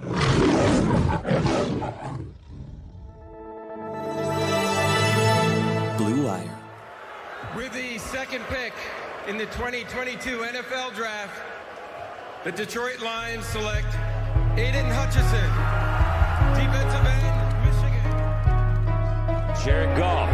Blue Wire. With the second pick in the 2022 NFL Draft, the Detroit Lions select Aidan Hutchinson, defensive end, Michigan. Jared Goff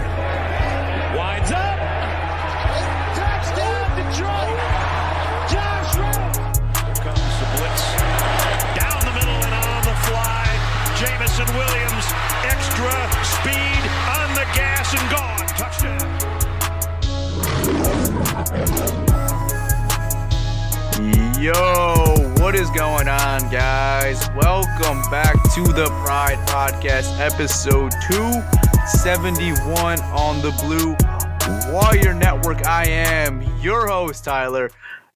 Jameson Williams, extra speed on the gas and gone. Touchdown. Yo, what is going on, guys? Welcome back to the Pride Podcast, episode 271 on the Blue Wire Network. I am your host, Tyler,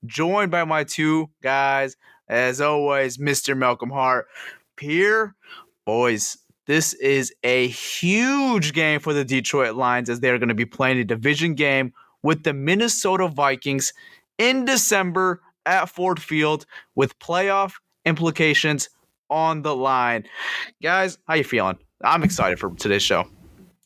joined by my two guys, as always, Mr. Malcolm Hart. Pierre, boys, this is a huge game for the Detroit Lions as they're going to be playing a division game with the Minnesota Vikings in December at Ford Field with playoff implications on the line. Guys, how you feeling? I'm excited for today's show.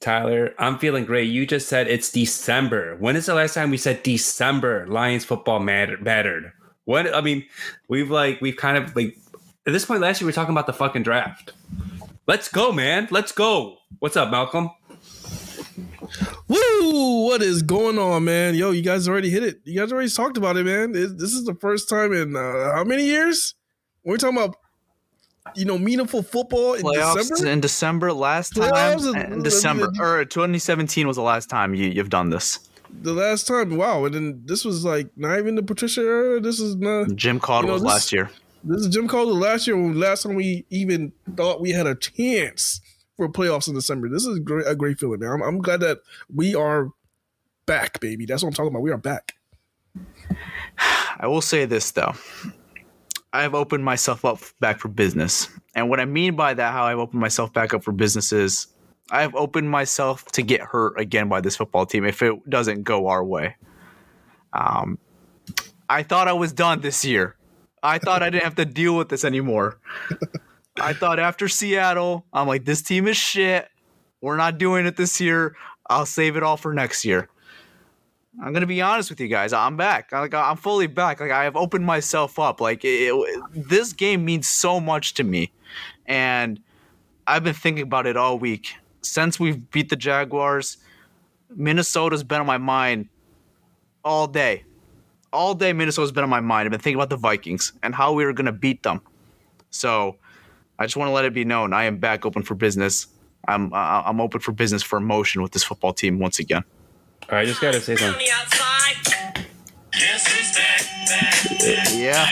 Tyler, I'm feeling great. You just said it's December. When is the last time we said December Lions football mattered? What I mean, we've like we've kind of like at this point last year we were talking about the fucking draft. Let's go, man. Let's go. What's up, Malcolm? Woo! What is going on, man? Yo, you guys already hit it. You guys already talked about it, man. It- this is the first time in uh, how many years? We're talking about, you know, meaningful football in Playoffs December. in December last time. Playoffs in- in December or 2017 was the last time you, you've done this. the last time, wow! And then this was like not even the Patricia era. This is not. Jim Caldwell You know, was last year. This is Jim Caldwell last year. When last time we even thought we had a chance for playoffs in December. This is great, a great feeling, man. I'm, I'm glad that we are back, baby. That's what I'm talking about. We are back. I will say this though. I've opened myself up back for business. And what I mean by that, how I've opened myself back up for business is I've opened myself to get hurt again by this football team if it doesn't go our way. Um, I thought I was done this year. I thought I didn't have to deal with this anymore. I thought after Seattle, I'm like, this team is shit. We're not doing it this year. I'll save it all for next year. I'm gonna be honest with you guys. I'm back. Like I'm fully back. Like I have opened myself up. Like it, it- this game means so much to me, and I've been thinking about it all week since we've beat the Jaguars. Minnesota's been on my mind all day. All day, Minnesota's been on my mind. I've been thinking about the Vikings and how we were gonna beat them. So I just want to let it be known I am back open for business. I'm I- I'm open for business for emotion with this football team once again. All right, I just gotta say something. Yeah.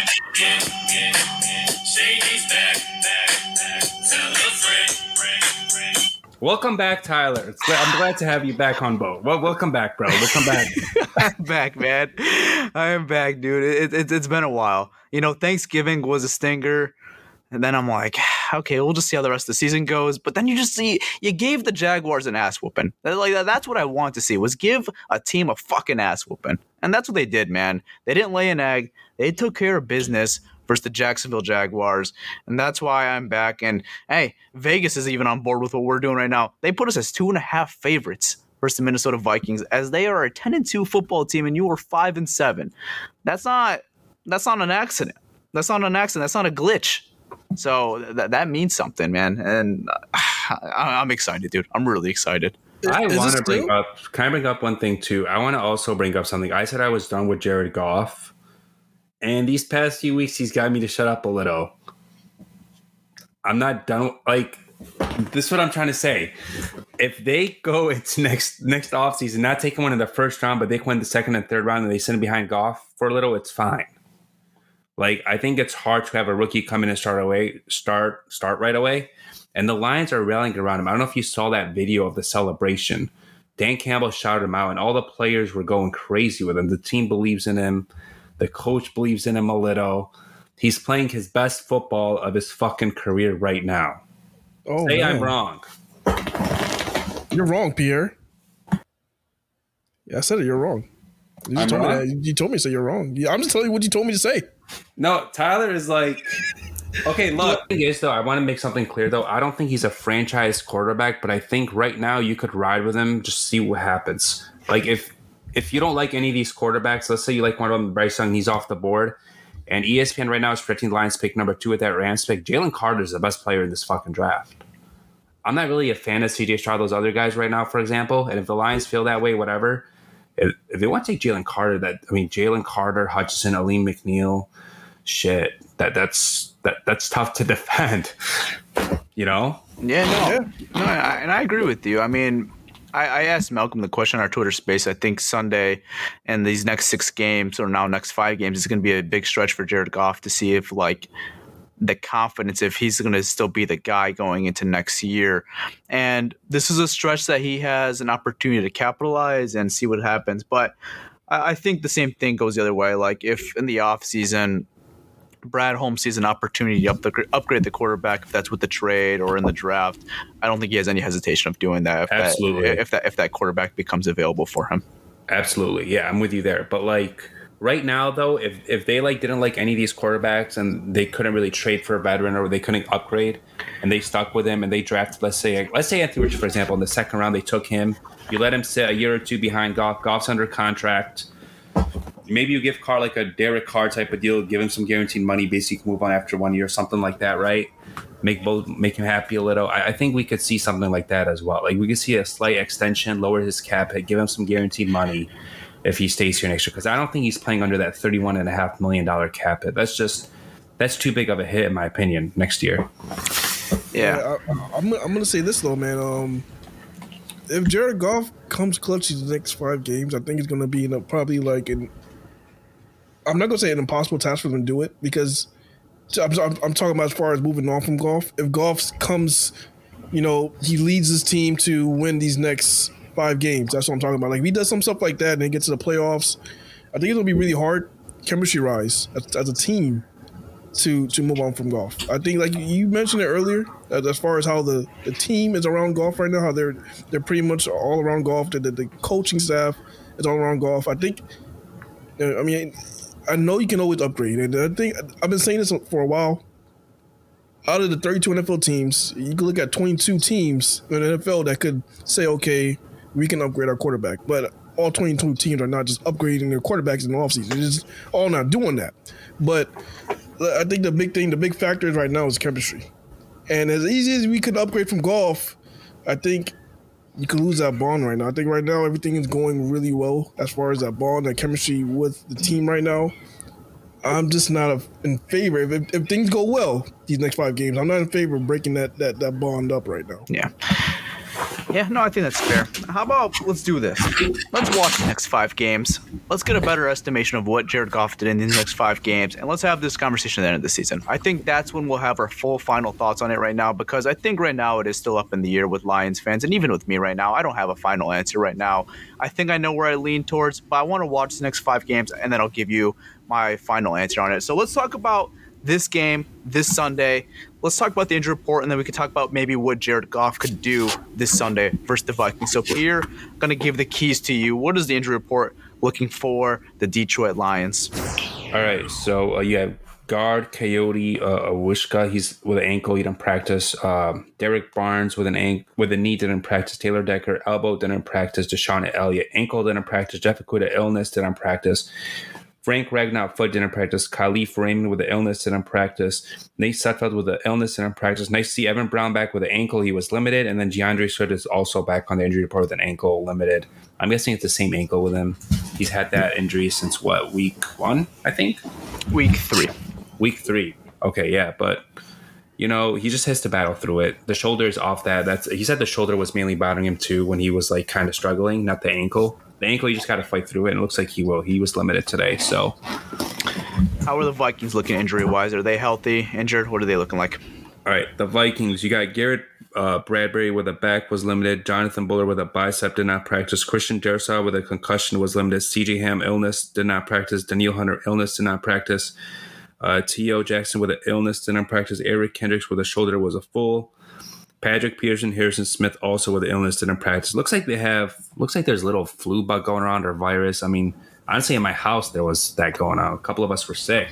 Welcome back, Tyler. I'm glad to have you back on boat. Well, welcome back, bro. Welcome back. I'm back, man. I am back, dude. It, it, it's been a while. You know, Thanksgiving was a stinger. And then I'm like, okay, we'll just see how the rest of the season goes. But then you just see, you gave the Jaguars an ass whooping. Like that's what I want to see was give a team a fucking ass whooping, and that's what they did, man. They didn't lay an egg. They took care of business versus the Jacksonville Jaguars, and that's why I'm back. And hey, Vegas is even on board with what we're doing right now. They put us as two and a half favorites versus the Minnesota Vikings, as they are a ten and two football team, and you are five and seven. That's not that's not an accident. That's not an accident. That's not a glitch. So that that means something, man. And I, I'm excited, dude. I'm really excited. I want to bring up. Can I bring up one thing too? I want to also bring up something. I said I was done with Jared Goff, and these past few weeks he's got me to shut up a little. I'm not done. Like this is what I'm trying to say. If they go into next next offseason, not taking one in the first round, but they win the second and third round, and they sit in behind Goff for a little, it's fine. Like I think it's hard to have a rookie come in and start away, start start right away. And the Lions are rallying around him. I don't know if you saw that video of the celebration. Dan Campbell shouted him out, and all the players were going crazy with him. The team believes in him. The coach believes in him a little. He's playing his best football of his fucking career right now. Oh, Say I'm wrong. You're wrong, Pierre. Yeah, I said it. You're wrong. You, I'm told, Me wrong? that. you told me to say you're wrong. I'm just telling you what you told me to say. No, Tyler is like, okay, look. The thing is, though, I want to make something clear, though. I don't think he's a franchise quarterback, but I think right now you could ride with him, just see what happens. Like, if if you don't like any of these quarterbacks, let's say you like one of them, Bryce Young, he's off the board, and ESPN right now is predicting the Lions pick number two with that Rams pick. Jalen Carter is the best player in this fucking draft. I'm not really a fan of CJ Stroud, those other guys right now, for example. And if the Lions feel that way, whatever. If, if they want to take Jalen Carter, that I mean, Jalen Carter, Hutchinson, Alim McNeill, shit, that that's that that's tough to defend. you know? Yeah, no, no, I, and I agree with you. I mean, I, I asked Malcolm the question on our Twitter space. I think Sunday and these next six games, or now next five games, is going to be a big stretch for Jared Goff to see if like the confidence if he's going to still be the guy going into next year. And this is a stretch that he has an opportunity to capitalize and see what happens. But I, I think the same thing goes the other way. Like if in the offseason, Brad Holmes sees an opportunity to up the, upgrade the quarterback, if that's with the trade or in the draft, I don't think he has any hesitation of doing that. If Absolutely. That, if that if that quarterback becomes available for him. Absolutely. Yeah, I'm with you there. But like right now though, if if they like didn't like any of these quarterbacks and they couldn't really trade for a veteran or they couldn't upgrade and they stuck with him and they drafted let's say let's say Anthony Rich for example in the second round they took him, you let him sit a year or two behind Goff, Goff's under contract. Maybe you give Carr like a Derek Carr type of deal, give him some guaranteed money, basically move on after one year, something like that, right? Make both make him happy a little. I, I think we could see something like that as well. Like we could see a slight extension, lower his cap hit, give him some guaranteed money if he stays here next year. Because I don't think he's playing under that thirty-one and a half million dollar cap hit. That's just that's too big of a hit in my opinion. Next year, Yeah. I, I'm, I'm gonna say this though, man. Um, if Jared Goff comes clutch these next five games, I think he's gonna be in a, probably like an. I'm not gonna say an impossible task for them to do it because I'm, I'm, I'm talking about as far as moving on from Goff. If Goff comes, you know, he leads his team to win these next five games. That's what I'm talking about. Like if he does some stuff like that and then gets to the playoffs, I think it'll be really hard chemistry rise as, as a team to to move on from Goff. I think like you mentioned it earlier, as far as how the, the team is around Goff right now, how they're they're pretty much all around Goff. The, the, the coaching staff is all around Goff. I think. I mean, I know you can always upgrade, and I think I've been saying this for a while. Out of the 32 NFL teams, you can look at 22 teams in the NFL that could say, okay, we can upgrade our quarterback. But all 22 teams are not just upgrading their quarterbacks in the offseason. They're just all not doing that. But I think the big thing, the big factor right now is chemistry. And as easy as we could upgrade from Goff, I think you can lose that bond right now. I think right now everything is going really well as far as that bond, that chemistry with the team right now. I'm just not a, in favor. If, if, if things go well these next five games, I'm not in favor of breaking that that, that bond up right now. Yeah. Yeah, no, I think that's fair. How about let's do this? Let's watch the next five games. Let's get a better estimation of what Jared Goff did in these next five games, and let's have this conversation at the end of the season. I think that's when we'll have our full final thoughts on it right now, because I think right now it is still up in the air with Lions fans, and even with me right now, I don't have a final answer right now. I think I know where I lean towards, but I want to watch the next five games, and then I'll give you my final answer on it. So let's talk about this game this Sunday. Let's talk about the injury report, and then we can talk about maybe what Jared Goff could do this Sunday versus the Vikings. So here, I'm gonna give the keys to you. What is the injury report looking for the Detroit Lions? All right, so uh, you have guard Kayode uh, Wishka. He's with an ankle. He didn't practice. Um, Derrick Barnes with an ankle with a knee didn't practice. Taylor Decker elbow didn't practice. DeShon Elliott ankle didn't practice. Jeff Okudah illness didn't practice. Frank Ragnow foot didn't practice. Kalif Raymond with an illness didn't practice. Nate Sudfeld with an illness didn't practice. Nice to see Evan Brown back with an ankle. He was limited. And then D'Andre Swift is also back on the injury report with an ankle limited. I'm guessing it's the same ankle with him. He's had that injury since what, week one, I think? Week three. Week three. Okay, yeah, but you know, he just has to battle through it. The shoulder is off that. That's he said the shoulder was mainly bothering him too when he was like kind of struggling, not the ankle. The ankle you just got to fight through it. And it looks like he will. He was limited today, so. How are the Vikings looking injury wise? Are they healthy, injured? What are they looking like? All right, the Vikings. You got Garrett uh, Bradbury with a back was limited. Jonathan Bullard with a bicep did not practice. Christian Darrisaw with a concussion was limited. CJ Ham illness did not practice. Danielle Hunter illness did not practice. Uh, T.O. Jackson with an illness didn't practice. Eric Kendricks with a shoulder was a full. Patrick Peterson, Harrison Smith also with an illness didn't practice. Looks like they have. Looks like there's a little flu bug going around or virus. I mean, honestly, in my house there was that going on. A couple of us were sick,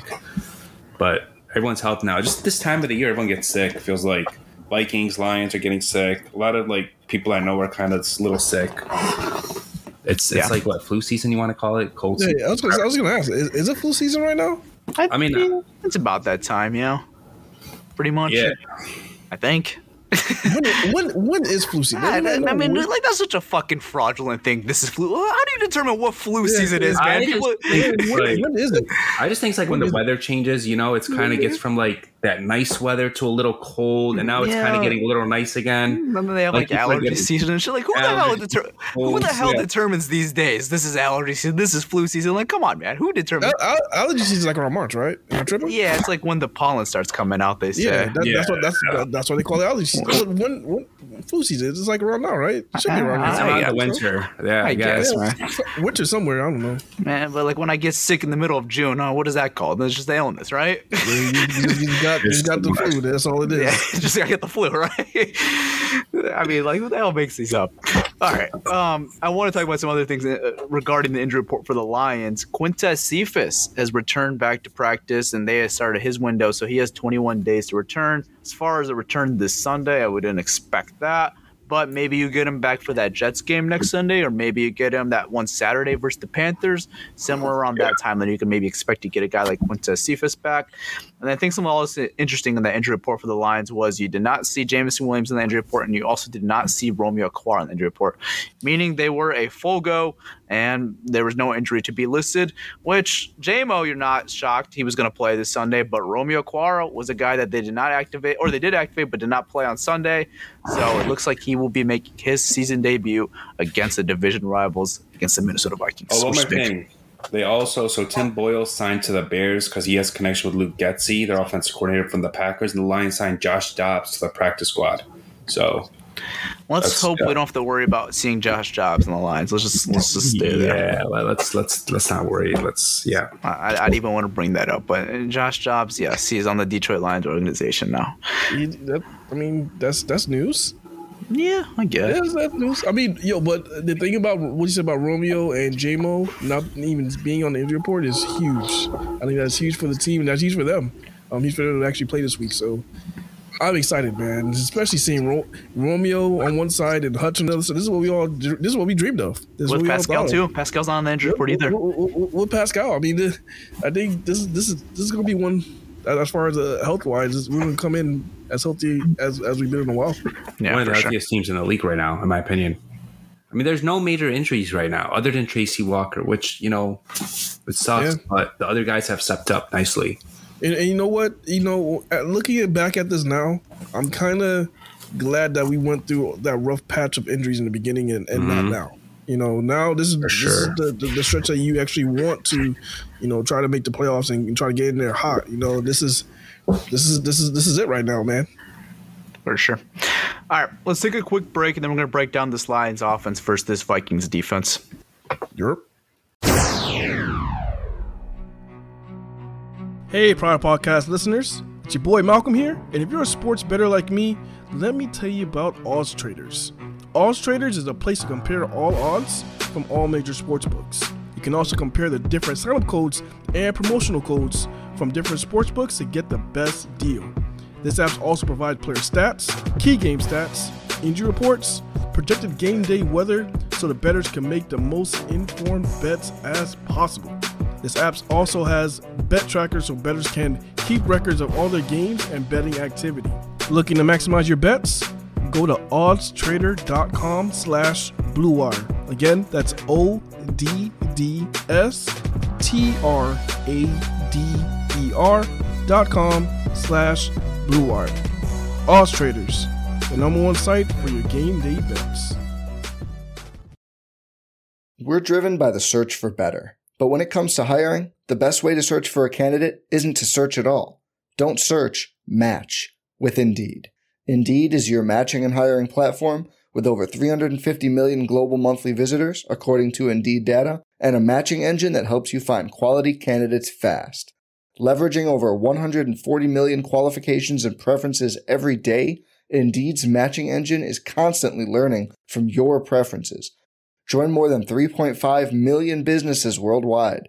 but everyone's healthy now. Just this time of the year, everyone gets sick. It feels like Vikings, Lions are getting sick. A lot of like people I know are kind of a little sick. It's it's Yeah. like what flu season you want to call it? Cold Yeah, season. yeah, I was gonna, I was gonna ask, is, is it flu season right now? I mean, uh, it's about that time, yeah. Pretty much. Yeah. I think. When, when, when is flu season? I, Doesn't I mean, know? like that's such a fucking fraudulent thing. This is flu. How do you determine what flu Yeah, season is, I man? just People, when, like- when is it? I just think it's like when the weather changes, you know, it's kind of gets from like that nice weather to a little cold, and now it's kind of getting a little nice again. Mm, and then they have Like, like, allergy getting season and shit. Like who the hell allergy deter- who the hell yeah. determines these days? This is allergy season. This is flu season. Like, come on, man. Who determines? Al- al- Allergy season is like around March, right? Am I tripping? yeah, it's like when the pollen starts coming out. They say. Yeah, that, Yeah. that's what that's that, that's what they call it allergy season. When, when flu season? It's like around now, right? It should be around I- It's now. I around guess winter. Yeah, I I guess. guess. Yeah, winter somewhere. I don't know. Man, but like when I get sick in the middle of June, oh, what is that called? It's just the illness, right? Got you got the flu. That's all it is. Yeah, just I get the flu, right? I mean, like, who the hell makes these up? All right. Um, I want to talk about some other things uh, regarding the injury report for the Lions. Quintez Cephus has returned back to practice, and they have started his window, so he has 21 days to return. As far as a return this Sunday, I wouldn't expect that. But maybe you get him back for that Jets game next Sunday, or maybe you get him that one Saturday versus the Panthers, somewhere around that time. Then you can maybe expect to get a guy like Quintez Cephus back. And I think something else interesting in the injury report for the Lions was you did not see Jameson Williams in the injury report, and you also did not see Romeo Okwara in the injury report, meaning they were a full go, and there was no injury to be listed. Which JMO, you're not shocked he was going to play this Sunday, but Romeo Okwara was a guy that they did not activate, or they did activate but did not play on Sunday. So it looks like he will be making his season debut against the division rivals against the Minnesota Vikings. Oh, one which more thing. They also so Tim Boyle signed to the Bears because he has connection with Luke Getsy, their offensive coordinator from the Packers, and the Lions signed Josh Dobbs to the practice squad. So Let's hope yeah. we don't have to worry about seeing Josh Jobs in the lines. Let's just let's just stay there. yeah, let- let's let's let's not worry. Let's yeah. I, I'd even want to bring that up, but Josh Jobs, yes, he's on the Detroit Lions organization now. You- that- I mean, that's that's news. Yeah, I get Yeah, it. news. I mean, yo, but the thing about what you said about Romeo and JMO not even being on the injury report is huge. I think that's huge for the team. and That's huge for them. Um, huge for them to actually play this week. So I'm excited, man. Especially seeing Ro- Romeo on one side and Hutch on the other. side. this is what we all. This is what we dreamed of. This is what With we Pascal thought too. of. Pascal's not on the injury report either. With, with- with Pascal, I mean, I think this is this is this is gonna be one. As far as uh, health wise, we're gonna come in as healthy as as we've been in a while. Yeah, one of the sure. healthiest teams in the league right now, in my opinion. I mean, there's no major injuries right now other than Tracy Walker, which you know it sucks, Yeah. but the other guys have stepped up nicely. And, and you know what? You know, at, looking at back at this now, I'm kind of glad that we went through that rough patch of injuries in the beginning and, and not now. You know, now this is, this is the, the, the stretch that you actually want to, you know, try to make the playoffs and, and try to get in there hot. You know, this is this is this is this is it right now, man. for sure. All right, let's take a quick break, and then we're going to break down this Lions offense versus this Vikings defense. Europe. Hey, Pride Podcast listeners. It's your boy Malcolm here. And if you're a sports better like me, let me tell you about Odds Traders. Odds Traders is a place to compare all odds from all major sports books. You can also compare the different sign-up codes and promotional codes from different sports books to get the best deal. This app also provides player stats, key game stats, injury reports, projected game day weather so the bettors can make the most informed bets as possible. This app also has bet trackers so bettors can keep records of all their games and betting activity. Looking to maximize your bets? Go to oddstrader.com slash bluewire. Again, that's O-D-D-S-T-R-A-D-E-R dot com slash bluewire. Odds Traders, the number one site for your game day bets. We're driven by the search for better. But when it comes to hiring, the best way to search for a candidate isn't to search at all. Don't search, match with Indeed. Indeed is your matching and hiring platform with over 350 million global monthly visitors, according to Indeed data, and a matching engine that helps you find quality candidates fast. Leveraging over 140 million qualifications and preferences every day, Indeed's matching engine is constantly learning from your preferences. Join more than 3.5 million businesses worldwide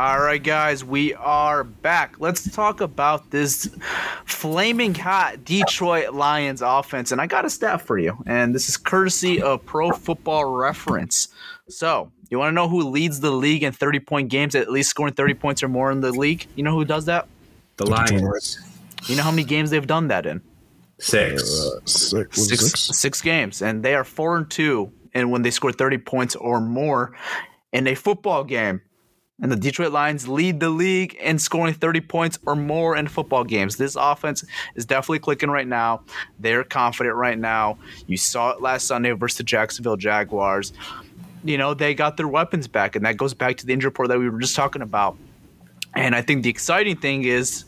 All right, guys, we are back. Let's talk about this flaming hot Detroit Lions offense. And I got a stat for you, and this is courtesy of Pro Football Reference. So, you want to know who leads the league in 30 point games, at least scoring 30 points or more in the league? You know who does that? The Lions. You know how many games they've done that in? Six. Uh, six, was it Six, six? six games, and they are four and two. And when they score 30 points or more in a football game, and the Detroit Lions lead the league in scoring 30 points or more in football games. This offense is definitely clicking right now. They're confident right now. You saw it last Sunday versus the Jacksonville Jaguars. You know, they got their weapons back, and that goes back to the injury report that we were just talking about. And I think the exciting thing is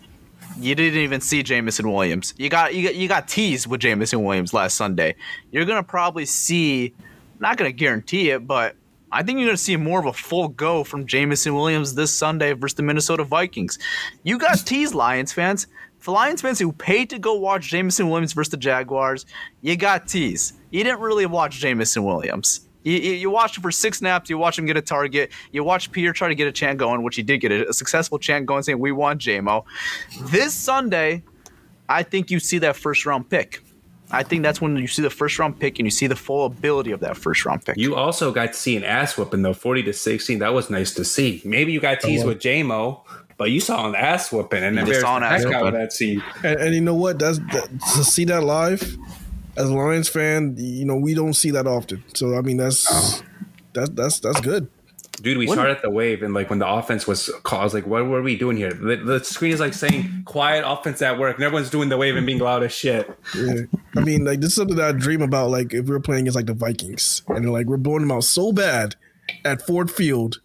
you didn't even see Jameson Williams. You got you got you got teased with Jameson Williams last Sunday. You're gonna probably see, not gonna guarantee it, but I think you're gonna see more of a full go from Jameson Williams this Sunday versus the Minnesota Vikings. You got teased, Lions fans. For Lions fans who paid to go watch Jameson Williams versus the Jaguars, you got teased. You didn't really watch Jameson Williams. You, you, you watched him for six snaps. You watched him get a target. You watched Peter try to get a chant going, which he did get a, a successful chant going, saying, "We want JMO." This Sunday, I think you see that first round pick. I think that's when you see the first round pick and you see the full ability of that first round pick. You also got to see an ass whooping though, forty to sixteen. That was nice to see. Maybe you got teased oh. with JMO, but you saw an ass whooping and You embarrassed saw an ass out of whooping. that scene. And, and you know what? That's that, to see that live as a Lions fan. You know, we don't see that often. So I mean, that's that's that's that's good. Dude, we started at the wave, and like when the offense was called, I was like, "What were we doing here?" The, the screen is like saying "quiet offense at work," and everyone's doing the wave and being loud as shit. Yeah. I mean, like this is something that I dream about. Like if we were playing against like the Vikings, and like we're blowing them out so bad at Ford Field,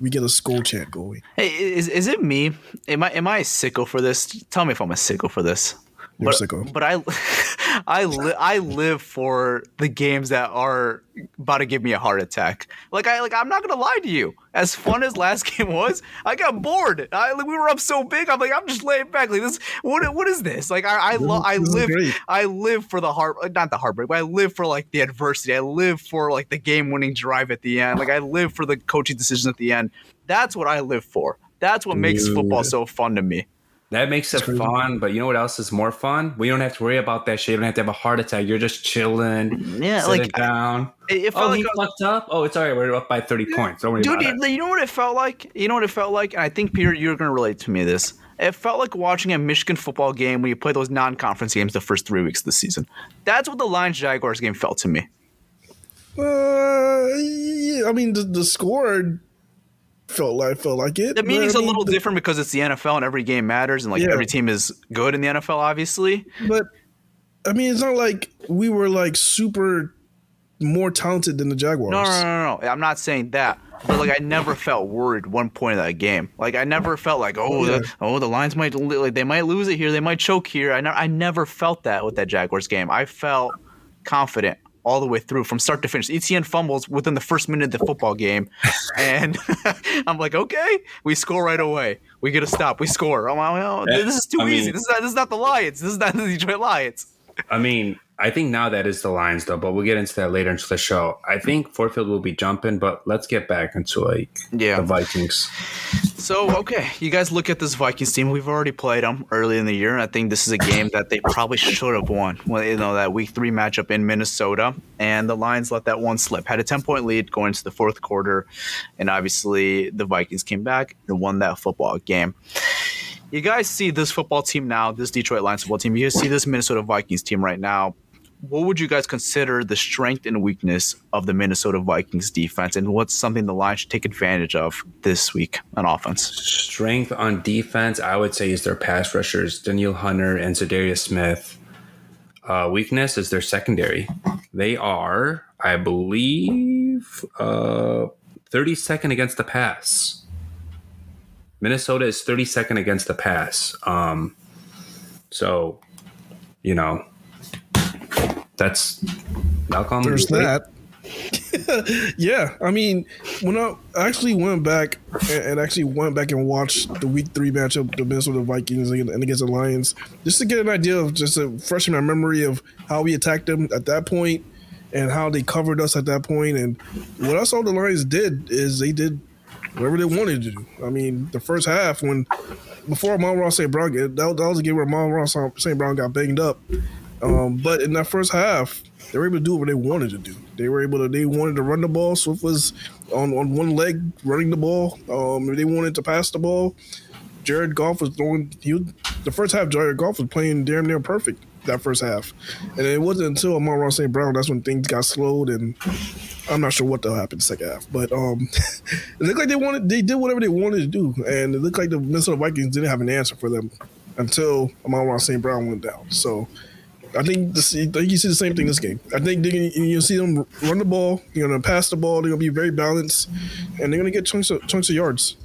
we get a skull chant going. Hey, is, is it me? Am I am I a sicko for this? Tell me if I'm a sickle for this. You're but, sicko. But I, I, li- I live for the games that are about to give me a heart attack. Like I like I'm not gonna lie to you. As fun as last game was, I got bored. I like, we were up so big. I'm like I'm just laying back. Like this. What what is this? Like I I, lo- I live great. I live for the heart not the heartbreak, but I live for like the adversity. I live for like the game winning drive at the end. Like I live for the coaching decision at the end. That's what I live for. That's what makes football so fun to me. That makes it fun, but you know what else is more fun? We don't have to worry about that shit. You don't have to have a heart attack. You're just chilling, Yeah, sitting like down. it, it felt Oh, like he I was- fucked up. Oh, it's all right. We're up by thirty points. Don't worry Dude, about it. you, you know what it felt like? You know what it felt like? And I think Peter, you're gonna relate to me this. It felt like watching a Michigan football game when you play those non-conference games the first three weeks of the season. That's what the Lions Jaguars game felt to me. Uh, yeah, I mean the, the score felt like felt like it. The meaning's I a mean, little different because it's the NFL and every game matters, and like Yeah. every team is good in the NFL, obviously. But I mean, it's not like we were like super more talented than the Jaguars. No, no, no, no. I'm not saying that. But like, I never felt worried one point of that game. Like, I never felt like, oh, Yeah. the, oh, the Lions might like they might lose it here, they might choke here. I, ne- I never felt that with that Jaguars game. I felt confident all the way through from start to finish. ETN fumbles within the first minute of the football game, and I'm like, okay, we score right away. We get a stop. We score. I'm like, oh, this is too I mean- easy. This is not, this is not the Lions. This is not the Detroit Lions. I mean, I think now that is the Lions though, but we'll get into that later into the show. I think Ford Field will be jumping, but let's get back into like Yeah. the Vikings. So okay, you guys look at this Vikings team. We've already played them early in the year, and I think this is a game that they probably should have won. Well, you know that Week Three matchup in Minnesota, and the Lions let that one slip. Had a ten point lead going into the fourth quarter, and obviously the Vikings came back and won that football game. You guys see this football team now, this Detroit Lions football team. You see this Minnesota Vikings team right now. What would you guys consider the strength and weakness of the Minnesota Vikings defense, and what's something the Lions should take advantage of this week on offense? Strength on defense, I would say, is their pass rushers, Danielle Hunter and Za'Darius Smith. Uh, weakness is their secondary. They are, I believe, uh, 32nd against the pass. Minnesota is 32nd against the pass. Um, so, you know, that's Malcolm. There's that. yeah, I mean, when I actually went back and, and actually went back and watched the Week Three matchup, the Minnesota Vikings and and against the Lions, just to get an idea of just a fresh in my memory of how we attacked them at that point and how they covered us at that point. And what I saw the Lions did is they did whatever they wanted to do. I mean, the first half when before Amon-Ra St. Brown, that, that was a game where Amon-Ra St. Brown got banged up. Um, but in that first half, they were able to do what they wanted to do. They were able to. They wanted to run the ball. Swift was on, on one leg running the ball. Um, they wanted to pass the ball. Jared Goff was throwing. He was, the first half. Jared Goff was playing damn near perfect that first half, and it wasn't until Amon-Ra St. Brown that's when things got slowed, and I'm not sure what the happened second half. But um, it looked like they wanted. They did whatever they wanted to do, and it looked like the Minnesota Vikings didn't have an answer for them until Amon-Ra St. Brown went down. So. I think, this, I think you see the same thing this game. I think you'll see them run the ball. You're going to pass the ball. They're going to be very balanced, and they're going to get chunks of, chunks of yards.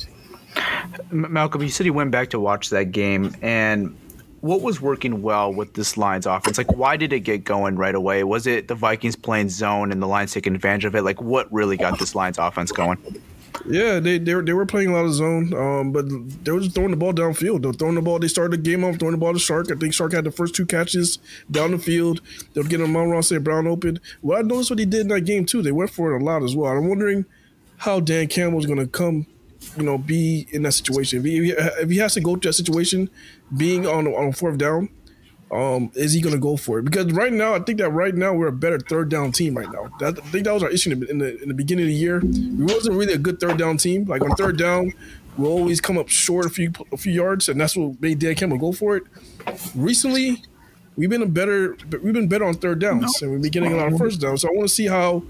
Malcolm, you said you went back to watch that game, and what was working well with this Lions offense? Like, why did it get going right away? Was it the Vikings playing zone and the Lions taking advantage of it? Like, what really got this Lions offense going? Yeah, they they were, they were playing a lot of zone, um, but they were just throwing the ball downfield. They were throwing the ball. They started the game off throwing the ball to Shark. I think Shark had the first two catches down the field. They were getting Amon-Ra St. Brown open. Well, I noticed what he did in that game too. They went for it a lot as well. I'm wondering how Dan Campbell's going to come, you know, be in that situation. If he, if he has to go to that situation, being on on fourth down, um, is he going to go for it? Because right now, I think that right now we're a better third down team right now. That, I think that was our issue in the, in the in the beginning of the year. We wasn't really a good third down team. Like on third down, we will always come up short a few a few yards, and that's what made Dan Campbell go for it. Recently, we've been a better we've been better on third downs, and we've been getting a lot of first downs. So I want to see how.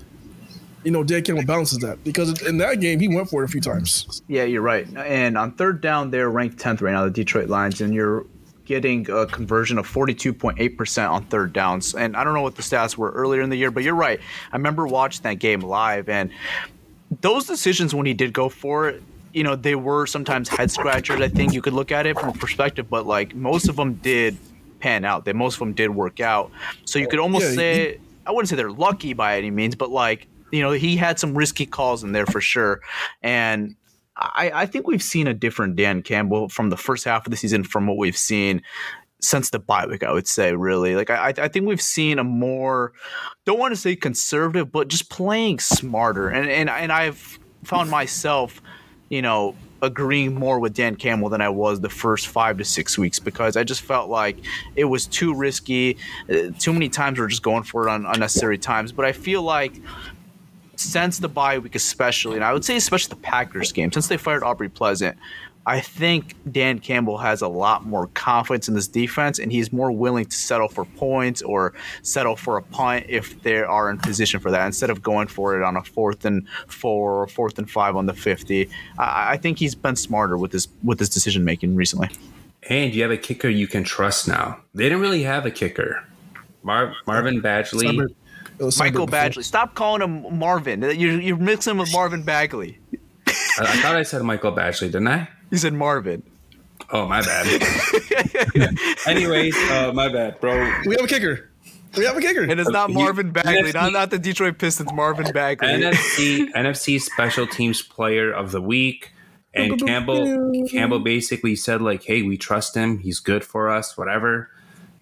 You know, Dan Campbell balances that because in that game he went for it a few times. Yeah, you're right. And on third down, they're ranked 10th right now, the Detroit Lions, and you're getting a conversion of 42.8% on third downs. And I don't know what the stats were earlier in the year, but you're right. I remember watching that game live, and those decisions when he did go for it, you know, they were sometimes head scratchers. I think you could look at it from a perspective, but like most of them did pan out. They most of them did work out. So you could almost Yeah, say I wouldn't say they're lucky by any means, but like you know, he had some risky calls in there for sure. And I, I think we've seen a different Dan Campbell from the first half of the season from what we've seen since the bye week, I would say, really. Like I, I think we've seen a more don't want to say conservative, but just playing smarter. And and and I've found myself, you know, agreeing more with Dan Campbell than I was the first five to six weeks because I just felt like it was too risky. Uh, Too many times we're just going for it on unnecessary times. But I feel like since the bye week, especially, and I would say especially the Packers game, since they fired Aubrey Pleasant, I think Dan Campbell has a lot more confidence in this defense, and he's more willing to settle for points or settle for a punt if they are in position for that, instead of going for it on a fourth and four or fourth and five on the fifty. I, I think he's been smarter with his with his decision making recently. And you have a kicker you can trust now. They didn't really have a kicker. Mar- Marvin Badgley. It was Michael Sunday Badgley, before. stop calling him Marvin. You're, you're mixing him with Marvin Bagley. I, I thought I said Michael Badgley, didn't I? You said Marvin. Oh, my bad. Anyways, uh, my bad, bro. We have a kicker. We have a kicker. And it's not You- Marvin Bagley, not, not the Detroit Pistons, Marvin Bagley. NFC NFC Special Teams Player of the Week. And Campbell Campbell basically said like, "Hey, we trust him. He's good for us. Whatever."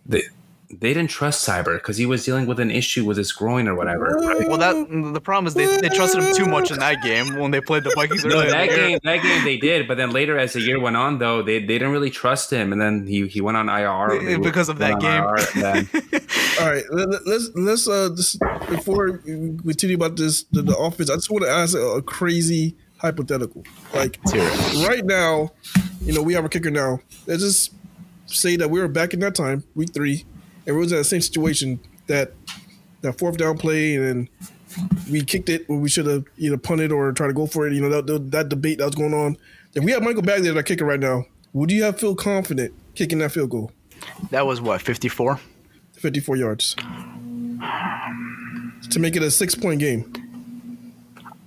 They they didn't trust Seibert because he was dealing with an issue with his groin or whatever. Well, that the problem is they, they trusted him too much in that game when they played the Vikings. No, that the year. game that game they did, but then later as the year went on, though they, they didn't really trust him, and then he he went on IR They Because of that game. IR, All right, let, let- let's let's uh just before we continue about this the, the offense. I just want to ask a, a crazy hypothetical. Like right now, you know, we have a kicker now. Let's just say that we were back in that time, week three, and we was in the same situation that that fourth down play, and then we kicked it when we should have either punted or tried to go for it. You know, that, that, that debate that was going on. If we have Michael Bagley as our kicker right now, would you have feel confident kicking that field goal, That was what fifty four. fifty four yards, to make it a six point game?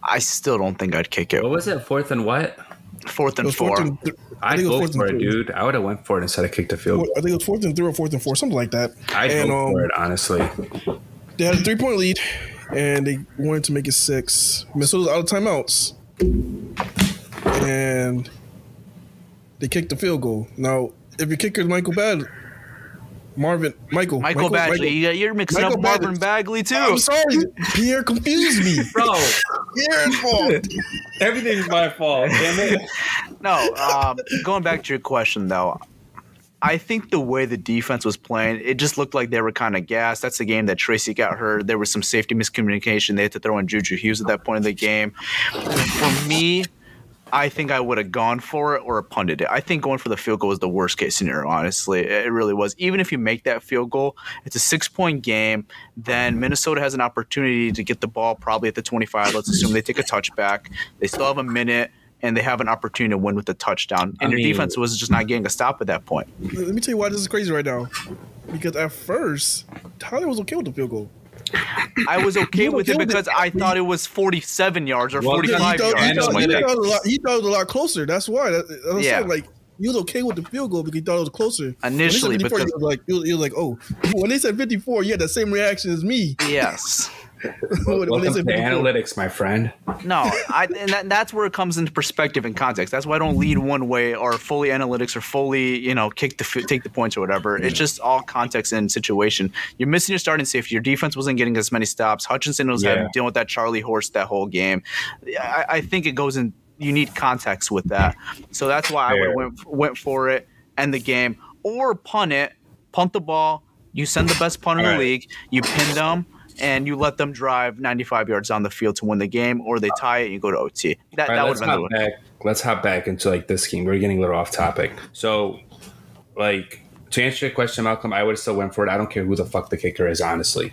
I still don't think I'd kick it. what was it? Fourth and what? Fourth and four. fourth and th- I I'd think it was go fourth for and it, three. dude. I would have went for it instead of kicked the field. Goal. I think it was fourth and three or fourth and four, something like that. I'd and go um, for it, honestly. they had a three point lead, and they wanted to make it six. Minnesota's out of timeouts, and they kicked the field goal. Now, if your kicker is Michael Bad, Marvin, Michael, Michael, Bagley, you, you're mixing Michael up Marvin Bagley. Bagley too. I'm sorry, Pierre confused me. Bro, Pierre's fault. everything's my fault. Damn it. No, um, going back to your question though, I think the way the defense was playing, it just looked like they were kind of gassed. That's the game that Tracy got hurt. There was some safety miscommunication. They had to throw in Juju Hughes at that point in the game. For me, I think I would have gone for it or punted it. I think going for the field goal was the worst case scenario, honestly. It really was. Even if you make that field goal, it's a six point game. Then Minnesota has an opportunity to get the ball probably at the 25. Let's assume they take a touchback. They still have a minute and they have an opportunity to win with a touchdown. And I your mean- defense was just not getting a stop at that point. Let me tell you why this is crazy right now. Because at first, Tyler was okay with the field goal. I was okay with it killed it. because I thought it was 47 yards or 45 he thought, yards. he, thought, he, thought it was a lot, he thought it was a lot closer. That's why. That, that was Yeah. saying, like he was okay with the field goal because he thought it was closer. Initially, when they said 54, because- he was like, he was, he was like, oh, when they said 54, you had the same reaction as me. Yes. When, when they Welcome to analytics, my friend. No, I, and that, that's where it comes into perspective and context. That's why I don't lead one way or fully analytics or fully, you know, kick the take the points or whatever. It's just all context and situation. You're missing your starting safety. Your defense wasn't getting as many stops. Hutchinson was Yeah. dealing with that Charlie horse that whole game. I, I think it goes in. You need context with that. So that's why I would Fair. have went went for it, end the game, or punt it, punt the ball. You send the best punter in the Alright. league. You pin them. And you let them drive 95 yards on the field to win the game, or they tie it and you go to OT. That, All right, that would let's have been the hop back. Let's hop back into like this game. We're getting a little off topic. So, like to answer your question, Malcolm, I would still went for it. I don't care who the fuck the kicker is, honestly.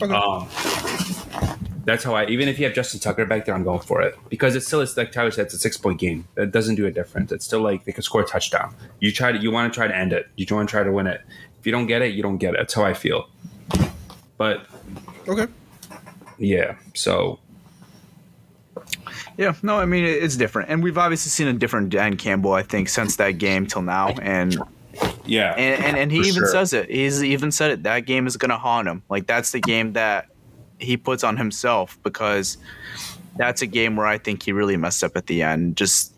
Um, that's how I. Even if you have Justin Tucker back there, I'm going for it because it's still it's like Tyler said, it's a six point game. That doesn't do a difference. It's still like they could score a touchdown. You try to you want to try to end it. You don't want to try to win it. If you don't get it, you don't get it. That's how I feel. But Okay. yeah, so Yeah, no, I mean it's different, and we've obviously seen a different Dan Campbell, I think, since that game till now, and yeah, and and, and he even sure. says it. He's even said it. That game is gonna haunt him. Like that's the game that he puts on himself because that's a game where I think he really messed up at the end, just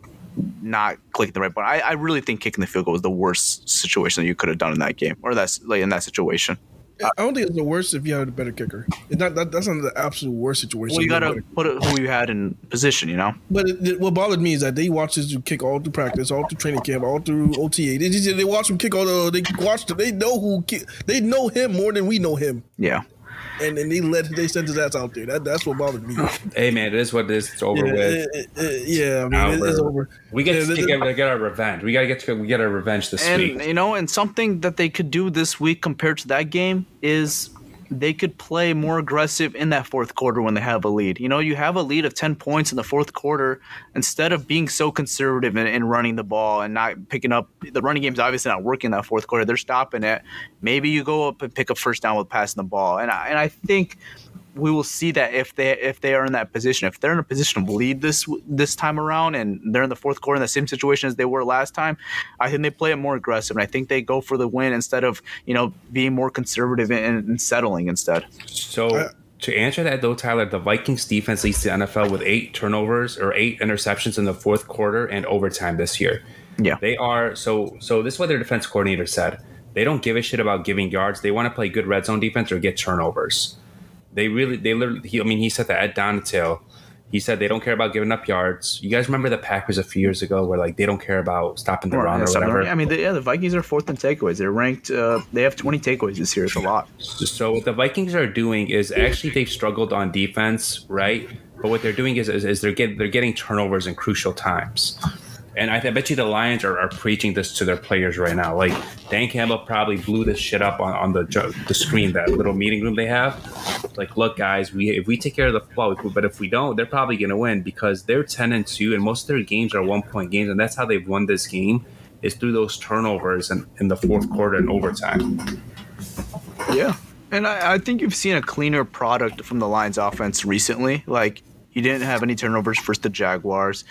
not clicking the right button. I, I really think kicking the field goal was the worst situation that you could have done in that game, or that's like in that situation. I don't think it's the worst if you had a better kicker. It's not, that, that's not the absolute worst situation. Well, you if had a gotta put it who you had in position, you know. But it, it- what bothered me is that they watched this kick all through practice, all through training camp, all through OTA. They just they watch him kick all the. They watched. it. They know who. They know him more than we know him, Yeah. And and they let they sent his ass out there. That that's what bothered me. hey man, it is what it is. It's over yeah, with. uh, uh, yeah, I mean, it- it's we're- over. We get Yeah, to the- get, get our revenge. We gotta get to we get our revenge this and week. you know, and something that they could do this week compared to that game is they could play more aggressive in that fourth quarter when they have a lead. You know, you have a lead of ten points in the fourth quarter. Instead of being so conservative in, in running the ball and not picking up the running game's obviously not working that fourth quarter. They're stopping it. Maybe you go up and pick up first down with passing the ball. And I, and I think we will see that if they if they are in that position, if they're in a position to lead this this time around, and they're in the fourth quarter in the same situation as they were last time, I think they play it more aggressive, and I think they go for the win instead of you know being more conservative and, and settling instead. So to answer that though, Tyler, the Vikings defense leads the NFL with eight turnovers or eight interceptions in the fourth quarter and overtime this year. Yeah, They are so so this is what their defense coordinator said. They don't give a shit about giving yards. They want to play good red zone defense or get turnovers. They really they literally he, I mean he said that Ed Donatell. He said they don't care about giving up yards. You guys remember the Packers a few years ago where like they don't care about stopping the run or whatever. I mean, the, yeah, the Vikings are fourth in takeaways. They're ranked. Uh, they have 20 takeaways this year. It's a lot. So what the Vikings are doing is actually they've struggled on defense, right? But what they're doing is, is, is they're getting they're getting turnovers in crucial times. And I, I bet you the Lions are, are preaching this to their players right now. Like Dan Campbell probably blew this shit up on, on the the screen, that little meeting room they have. Like, look, guys, we if we take care of the football, but if we don't, they're probably gonna win because they're ten and two, and most of their games are one point games, and that's how they've won this game is through those turnovers and in the fourth quarter and overtime. Yeah. And I, I think you've seen a cleaner product from the Lions offense recently. Like, you didn't have any turnovers versus the Jaguars.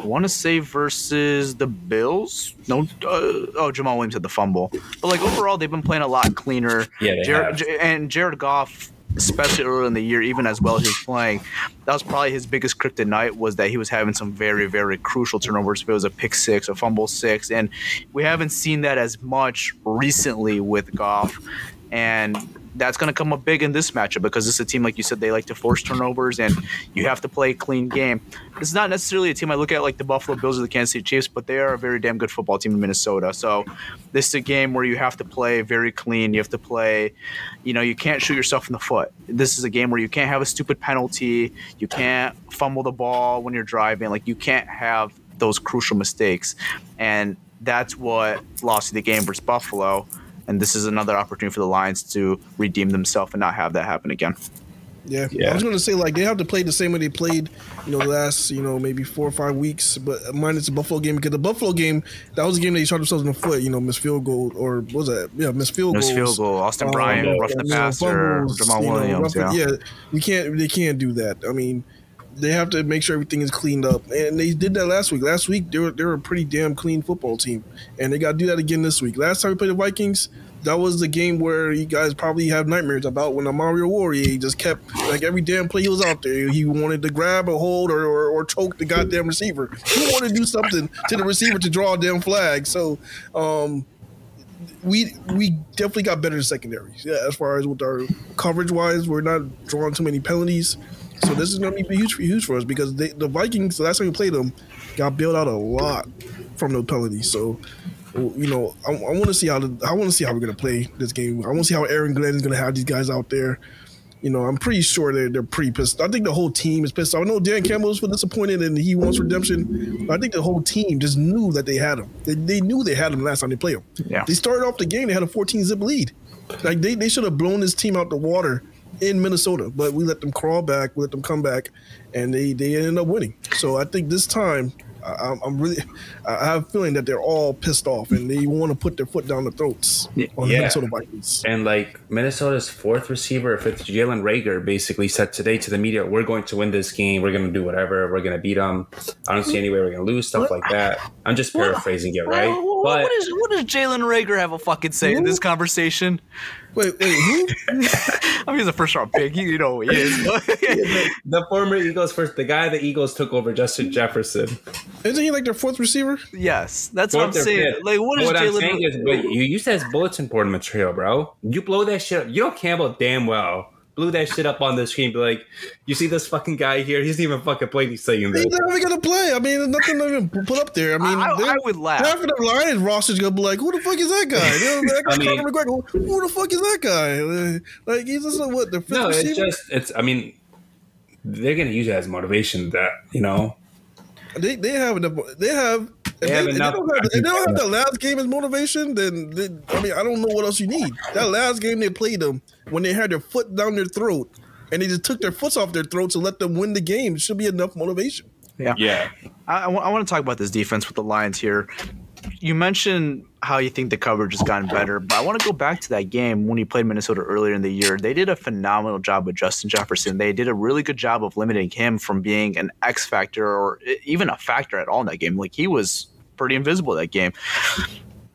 I want to say versus the Bills. No, uh, oh, Jamaal Williams had the fumble. But, like, overall, they've been playing a lot cleaner. Yeah, they Jared, have. J- And Jared Goff, especially early in the year, even as well as he was playing, that was probably his biggest kryptonite was that he was having some very, very crucial turnovers. If it was a pick six, a fumble six. And we haven't seen that as much recently with Goff. And that's going to come up big in this matchup because this is a team, like you said, they like to force turnovers and you have to play a clean game. It's not necessarily a team I look at like the Buffalo Bills or the Kansas City Chiefs, but they are a very damn good football team in Minnesota. So this is a game where you have to play very clean. You have to play, you know, you can't shoot yourself in the foot. This is a game where you can't have a stupid penalty. You can't fumble the ball when you're driving. Like you can't have those crucial mistakes. And that's what lost you the game versus Buffalo. And this is another opportunity for the Lions to redeem themselves and not have that happen again. Yeah. Yeah. I was gonna say like they have to play the same way they played, you know, the last you know maybe four or five weeks, but minus the Buffalo game because the Buffalo game that was a game they shot themselves in the foot, you know, missed field goal or what was that? Yeah, missed field Missed goals. field goal, Austin Um, Bryant, yeah, roughing the you know, passer, fumbles, Jamaal you know, Williams. roughing- yeah. yeah, you can't they can't do that. I mean, they have to make sure everything is cleaned up, and they did that last week. Last week they were they were a pretty damn clean football team, and they got to do that again this week. Last time we played the Vikings. That was the game where you guys probably have nightmares about when Amani Oruwariye just kept like every damn play he was out there. He wanted to grab a hold or, or, or choke the goddamn receiver. He wanted to do something to the receiver to draw a damn flag. So um, we we definitely got better secondaries. Yeah, as far as with our coverage wise, we're not drawing too many penalties. So this is going to be huge, huge for us because they, the Vikings, the last time we played them, got bailed out a lot from those penalties. So you know, I, I want to see how the, I want to see how we're going to play this game. I want to see how Aaron Glenn is going to have these guys out there. You know, I'm pretty sure they're they're pretty pissed. I think the whole team is pissed. I know Dan Campbell was disappointed and he wants redemption. But I think the whole team just knew that they had him. They, they knew they had him last time they played him. Yeah. They started off the game. They had a 14 zip lead. Like they, they should have blown this team out the water in Minnesota, but we let them crawl back. We let them come back, and they they ended up winning. So I think this time. I, I'm- I'm really, I have a feeling that they're all pissed off and they want to put their foot down the throats on the Minnesota Vikings. And like Minnesota's fourth receiver, fifth Jalen Reagor, basically said today to the media, "We're going to win this game. We're going to do whatever. We're going to beat them. I don't see any way we're going to lose. Stuff like that." I'm just paraphrasing it, right? What, But what, is, what does Jalen Reagor have a fucking say in this conversation? Wait, wait, who? I mean, he's a first round pick. You, you know who he is. but- the former Eagles first, the guy the Eagles took over, Justin Jefferson. Isn't he like their fourth receiver? yes, that's what I'm saying. fifth. Like, what is What I'm saying is, but you use that as bulletin board material, bro. You blow that shit up. You know Campbell damn well blew that shit up on the screen. Be like, you see this fucking guy here? He's even fucking playing. He's saying He's this. not even gonna play. I mean, nothing to even put up there. I mean, I, they're- I would laugh. half of the Lions roster's gonna be like, "Who the fuck is that guy?" You know, like, I mean- Conor McGregor, who the fuck is that guy? Like he's just uh, what the fifth No, it's just it's. I mean, they're gonna use it as motivation. That you know, They they have enough. They have. They they, have they enough- don't have, they don't have the last game as motivation, then they, I mean I don't know what else you need. That last game they played them when they had their foot down their throat and they just took their foots off their throat and let them win the game. It should be enough motivation. Yeah. yeah. I, I, want to talk about this defense with the Lions here. You mentioned how you think the coverage has gotten better, but I want to go back to that game when he played Minnesota earlier in the year. They did a phenomenal job with Justin Jefferson. They did a really good job of limiting him from being an X factor or even a factor at all in that game. Like he was pretty invisible that game.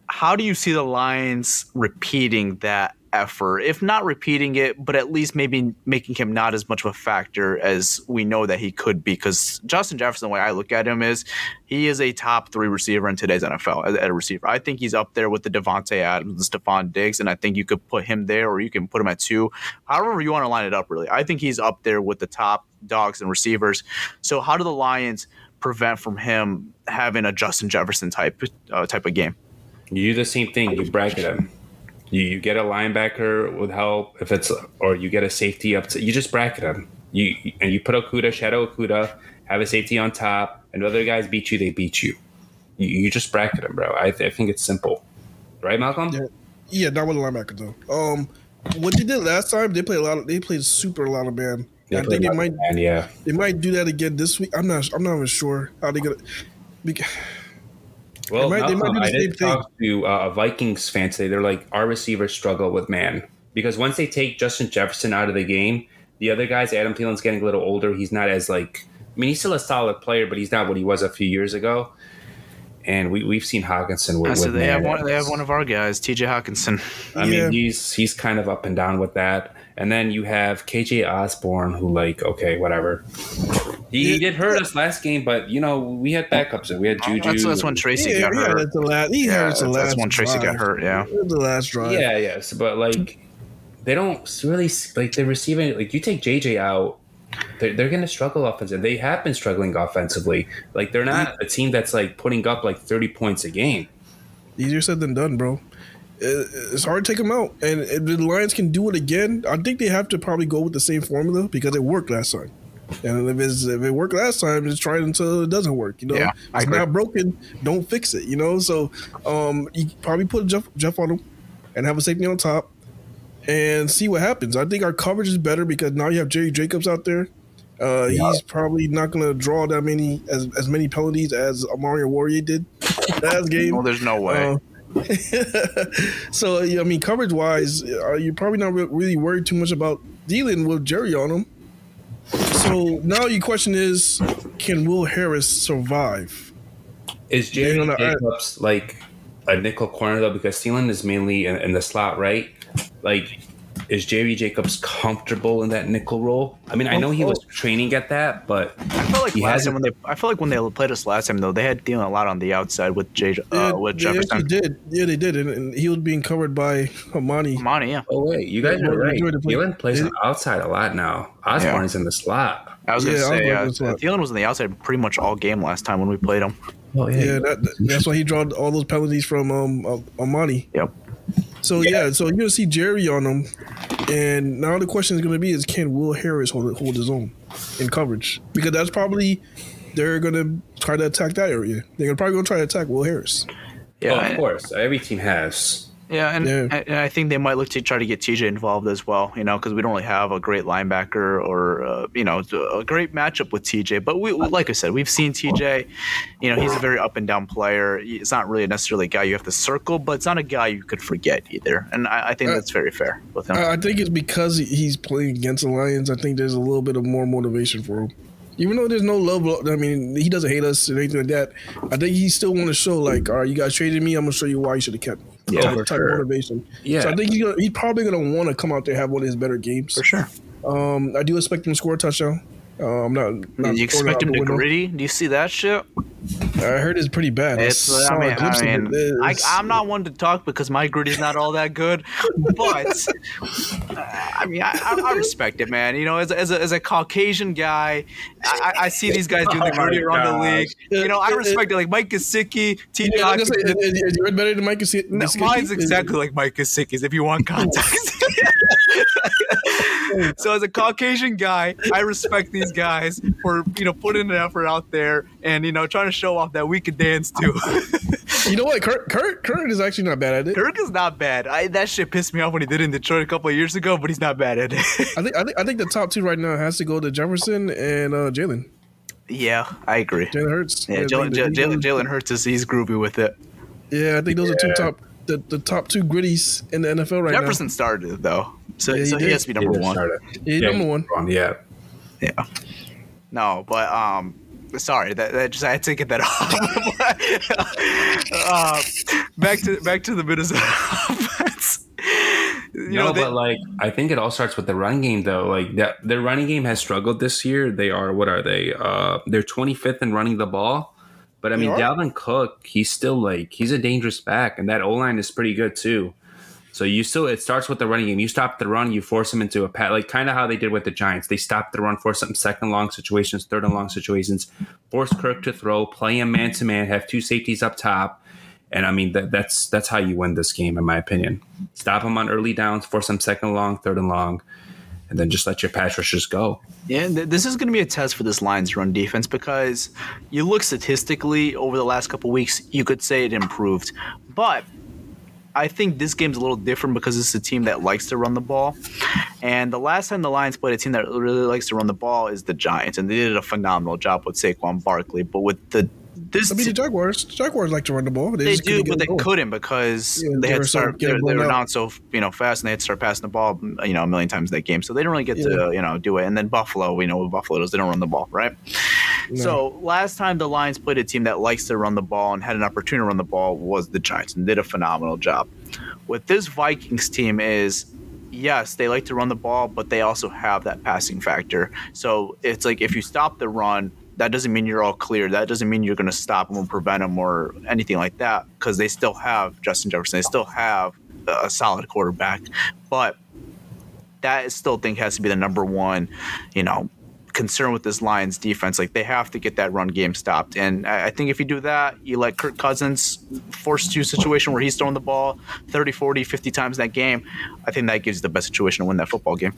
How do you see the Lions repeating that effort, if not repeating it, but at least maybe making him not as much of a factor as we know that he could be. Because Justin Jefferson, the way I look at him is he is a top three receiver in today's NFL at, a receiver. I think he's up there with the Davante Adams, the Stefon Diggs, and I think you could put him there or you can put him at two. However you want to line it up, really. I think he's up there with the top dogs and receivers. So how do the Lions prevent from him having a Justin Jefferson type uh, type of game? You do the same thing. You bracket him. You, you get a linebacker with help if it's or you get a safety up to you just bracket them. You and you put Okudah, shadow Okudah, have a safety on top, and other guys beat you, they beat you. You, you just bracket them, bro. I, I think it's simple, right, Malcolm? Yeah, yeah, not with a linebacker though. Um, what they did last time, they played a lot. Of, they played super a lot of man. They I think they might, man, yeah, they might do that again this week. I'm not, I'm not even sure how they gonna. Because, well, they might, they might I did talk to uh, a Vikings fan today. They're like, our receivers struggle with man because once they take Justin Jefferson out of the game, the other guys, Adam Thielen's getting a little older. He's not as like, I mean, he's still a solid player, but he's not what he was a few years ago. And we we've seen Hockenson with, so they have one. They have one of our guys, T.J. Hockenson. I yeah. mean, he's he's kind of up and down with that. And then you have KJ Osborn, who like, okay, whatever. He, he did hurt us last game, but you know we had backups. We had Juju. That's, that's when Tracy yeah, got hurt. That's The last, he yeah, the that's when Tracy drive. got hurt. Yeah, the last drive. Yeah, yes, but like they don't really like they're receiving. Like you take JJ out, they're, they're going to struggle offensively. They have been struggling offensively. Like they're not a team that's like putting up like thirty points a game. Easier said than done, bro it's hard to take them out. And if the Lions can do it again, I think they have to probably go with the same formula because it worked last time. And if, if it worked last time, just try it until it doesn't work. You know, yeah, it's not broken. Don't fix it. You know, so um, you probably put Jeff Jeff on him and have a safety on top and see what happens. I think our coverage is better because now you have Jerry Jacobs out there. Uh, yeah. He's probably not going to draw that many as as many penalties as Amani Oruwariye did last game. Well, there's no way. Uh, so I mean, coverage wise, you're probably not re- really worried too much about dealing with Jerry on him. So now your question is, can Will Harris survive? Is Jerry Jacobs like a nickel corner though? Because Thielen is mainly in, in the slot, right? Like is Jerry Jacobs comfortable in that nickel role? I mean, I know he was training at that, but I felt like he last time when they, I felt like when they played us last time though, they had dealing a lot on the outside with Jay, uh, with Jefferson. They did, yeah, they did, and, and, he was being covered by Amani. Amani, yeah. Oh wait, you guys yeah, are right. Thielen plays on the outside a lot now. Osborn yeah. is in the slot. I was gonna yeah, say, uh, Thielen was on the outside pretty much all game last time when we played him. Oh yeah, yeah that, that's why he drew all those penalties from um, uh, Amani. Yep. So yeah. yeah, so you're gonna see Jerry on them, and now the question is gonna be: Is can Will Harris hold hold his own in coverage? Because that's probably they're gonna try to attack that area. They're probably gonna try to attack Will Harris. Yeah, oh, of course. Every team has. Yeah, and, yeah. and I think they might look to try to get TJ involved as well, you know, because we don't really have a great linebacker or, uh, you know, a great matchup with TJ. But we, like I said, we've seen TJ, you know, he's a very up and down player. It's not really necessarily a guy you have to circle, but it's not a guy you could forget either. And I, I think uh, that's very fair with him. I think it's because he's playing against the Lions. I think there's a little bit of more motivation for him even though there's no love, I mean, he doesn't hate us or anything like that. I think he still want to show, like, all right, you guys traded me. I'm gonna show you why you should have kept me. Yeah, type sure. of motivation. Yeah. So I think he's, gonna, he's probably gonna want to come out there and have one of his better games for sure. Um, I do expect him to score a touchdown. Uh, I'm not. not you expect him to griddy? Do you see that shit? I heard it's pretty bad. It's, I, I mean, I mean I, am not one to talk because my griddy's not all that good, but uh, I mean, I, I, respect it, man. You know, as, as, a, as a Caucasian guy, I, I see these guys doing the gritty oh around the league. You know, I respect it. Like Mike Gesicki, TJ. Yeah, is, is yours better than Mike Gesicki? No, mine's exactly like Mike Gesicki's. If you want context. so as a Caucasian guy, I respect these guys for you know putting an effort out there and you know trying to show off that we can dance too. you know what? Kurt, Kurt, Kurt is actually not bad at it. Kirk is not bad. I, that shit pissed me off when he did it in Detroit a couple of years ago, but he's not bad at it. I think I think I think the top two right now has to go to Jefferson and uh, Jalen. Yeah, I agree. Jalen Hurts. Yeah, Jalen, Jalen, Jalen Hurts is he's groovy with it. Yeah, I think those are two top the, the top two griddies in the NFL right now. Jefferson started it though, so, Yeah, he so he did. has to be number Yeah, one. started. now. Yeah, Yeah, number one. Yeah. Yeah. No, but um, sorry that, that just I had to get that off. uh, back to back to the Minnesota offense. You no, know, they, but like I think it all starts with the run game though. Like that their running game has struggled this year. They are what are they? Uh they're 25th in running the ball. But I mean? Dalvin Cook, he's still like he's a dangerous back and that O-line is pretty good too. So you still it starts with the running game. You stop the run, you force them into a pat like kind of how they did with the Giants. They stopped the run, force them second long situations, third and long situations, force Kirk to throw, play him man to man, have two safeties up top. And I mean that that's that's how you win this game, in my opinion. Stop them on early downs, force them second long, third and long, and then just let your pass rushers go. Yeah, th- this is going to be a test for this Lions run defense because you look statistically over the last couple weeks, you could say it improved. But I think this game's a little different because it's a team that likes to run the ball. And the last time the Lions played a team that really likes to run the ball is the Giants, and they did a phenomenal job with Saquon Barkley. But with the this I mean, the Jaguars, the Jaguars like to run the ball. they just do, but they going. couldn't because Yeah, they they had to start. They, they were out. down so you know fast, and they had to start passing the ball, you know, a million times in that game. So they didn't really get Yeah. to you know do it. And then Buffalo, we know what Buffalo does; they don't run the ball, right? So last time the Lions played a team that likes to run the ball and had an opportunity to run the ball was the Giants, and did a phenomenal job. With this Vikings team is. Yes, they like to run the ball, but they also have that passing factor. So it's like if you stop the run, that doesn't mean you're all clear. That doesn't mean you're going to stop them or prevent them or anything like that because they still have Justin Jefferson. They still have a solid quarterback, but that is still think has to be the number one, you know, concern with this Lions defense. Like they have to get that run game stopped, and I think if you do that, you let Kirk Cousins force to a situation where he's throwing the ball 30, 40, 50 times in that game. I think that gives you the best situation to win that football game.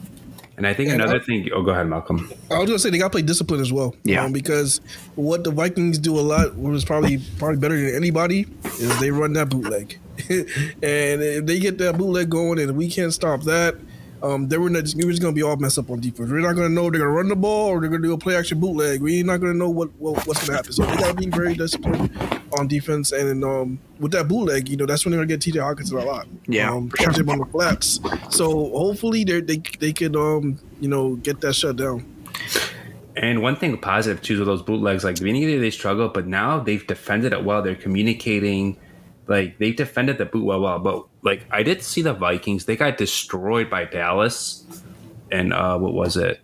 And I think And another I- thing. Oh, go ahead, Malcolm. I was gonna say they got to play discipline as well. Yeah. um, because what the Vikings do a lot, what is probably probably better than anybody, is they run that bootleg, and if they get that bootleg going, and we can't stop that, um, then we're not we're just gonna be all messed up on defense. We're not gonna know they're gonna run the ball or they're gonna do a play action bootleg. We're not gonna know what, what what's gonna happen. So they gotta be very disciplined on defense, and um, with that bootleg, you know that's when they're gonna get T.J. Hockenson a lot. Yeah, um, sure. him on the flats. So hopefully they they they could um you know get that shut down. And one thing positive too with those bootlegs, like the beginning of the year they struggle, but now they've defended it well. They're communicating, like they've defended the boot well, well. But like I did see the Vikings, they got destroyed by Dallas, and uh, what was it?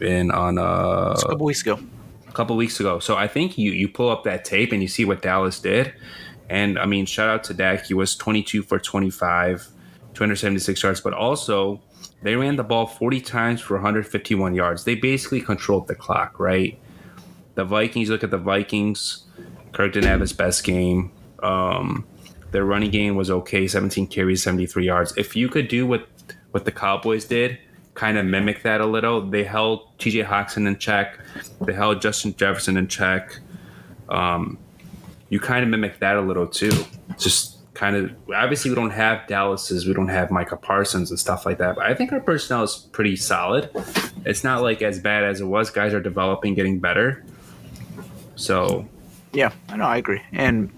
In on uh, a couple weeks ago. a couple weeks ago. So I think you you pull up that tape and you see what Dallas did. And I mean, shout out to Dak. He was 22 for 25, 276 yards, but also they ran the ball 40 times for 151 yards. They basically controlled the clock, right? The Vikings, look at the Vikings. Kirk didn't have his best game. Um, their running game was okay, 17 carries, 73 yards. If you could do what what the Cowboys did, kind of mimic that a little. They held TJ Hockenson in check. They held Justin Jefferson in check. Um, you kind of mimic that a little too. Just kind of obviously we don't have Dallas's, we don't have Micah Parsons and stuff like that. But I think our personnel is pretty solid. It's not like as bad as it was. Guys are developing, getting better. So Yeah, I know, I agree. And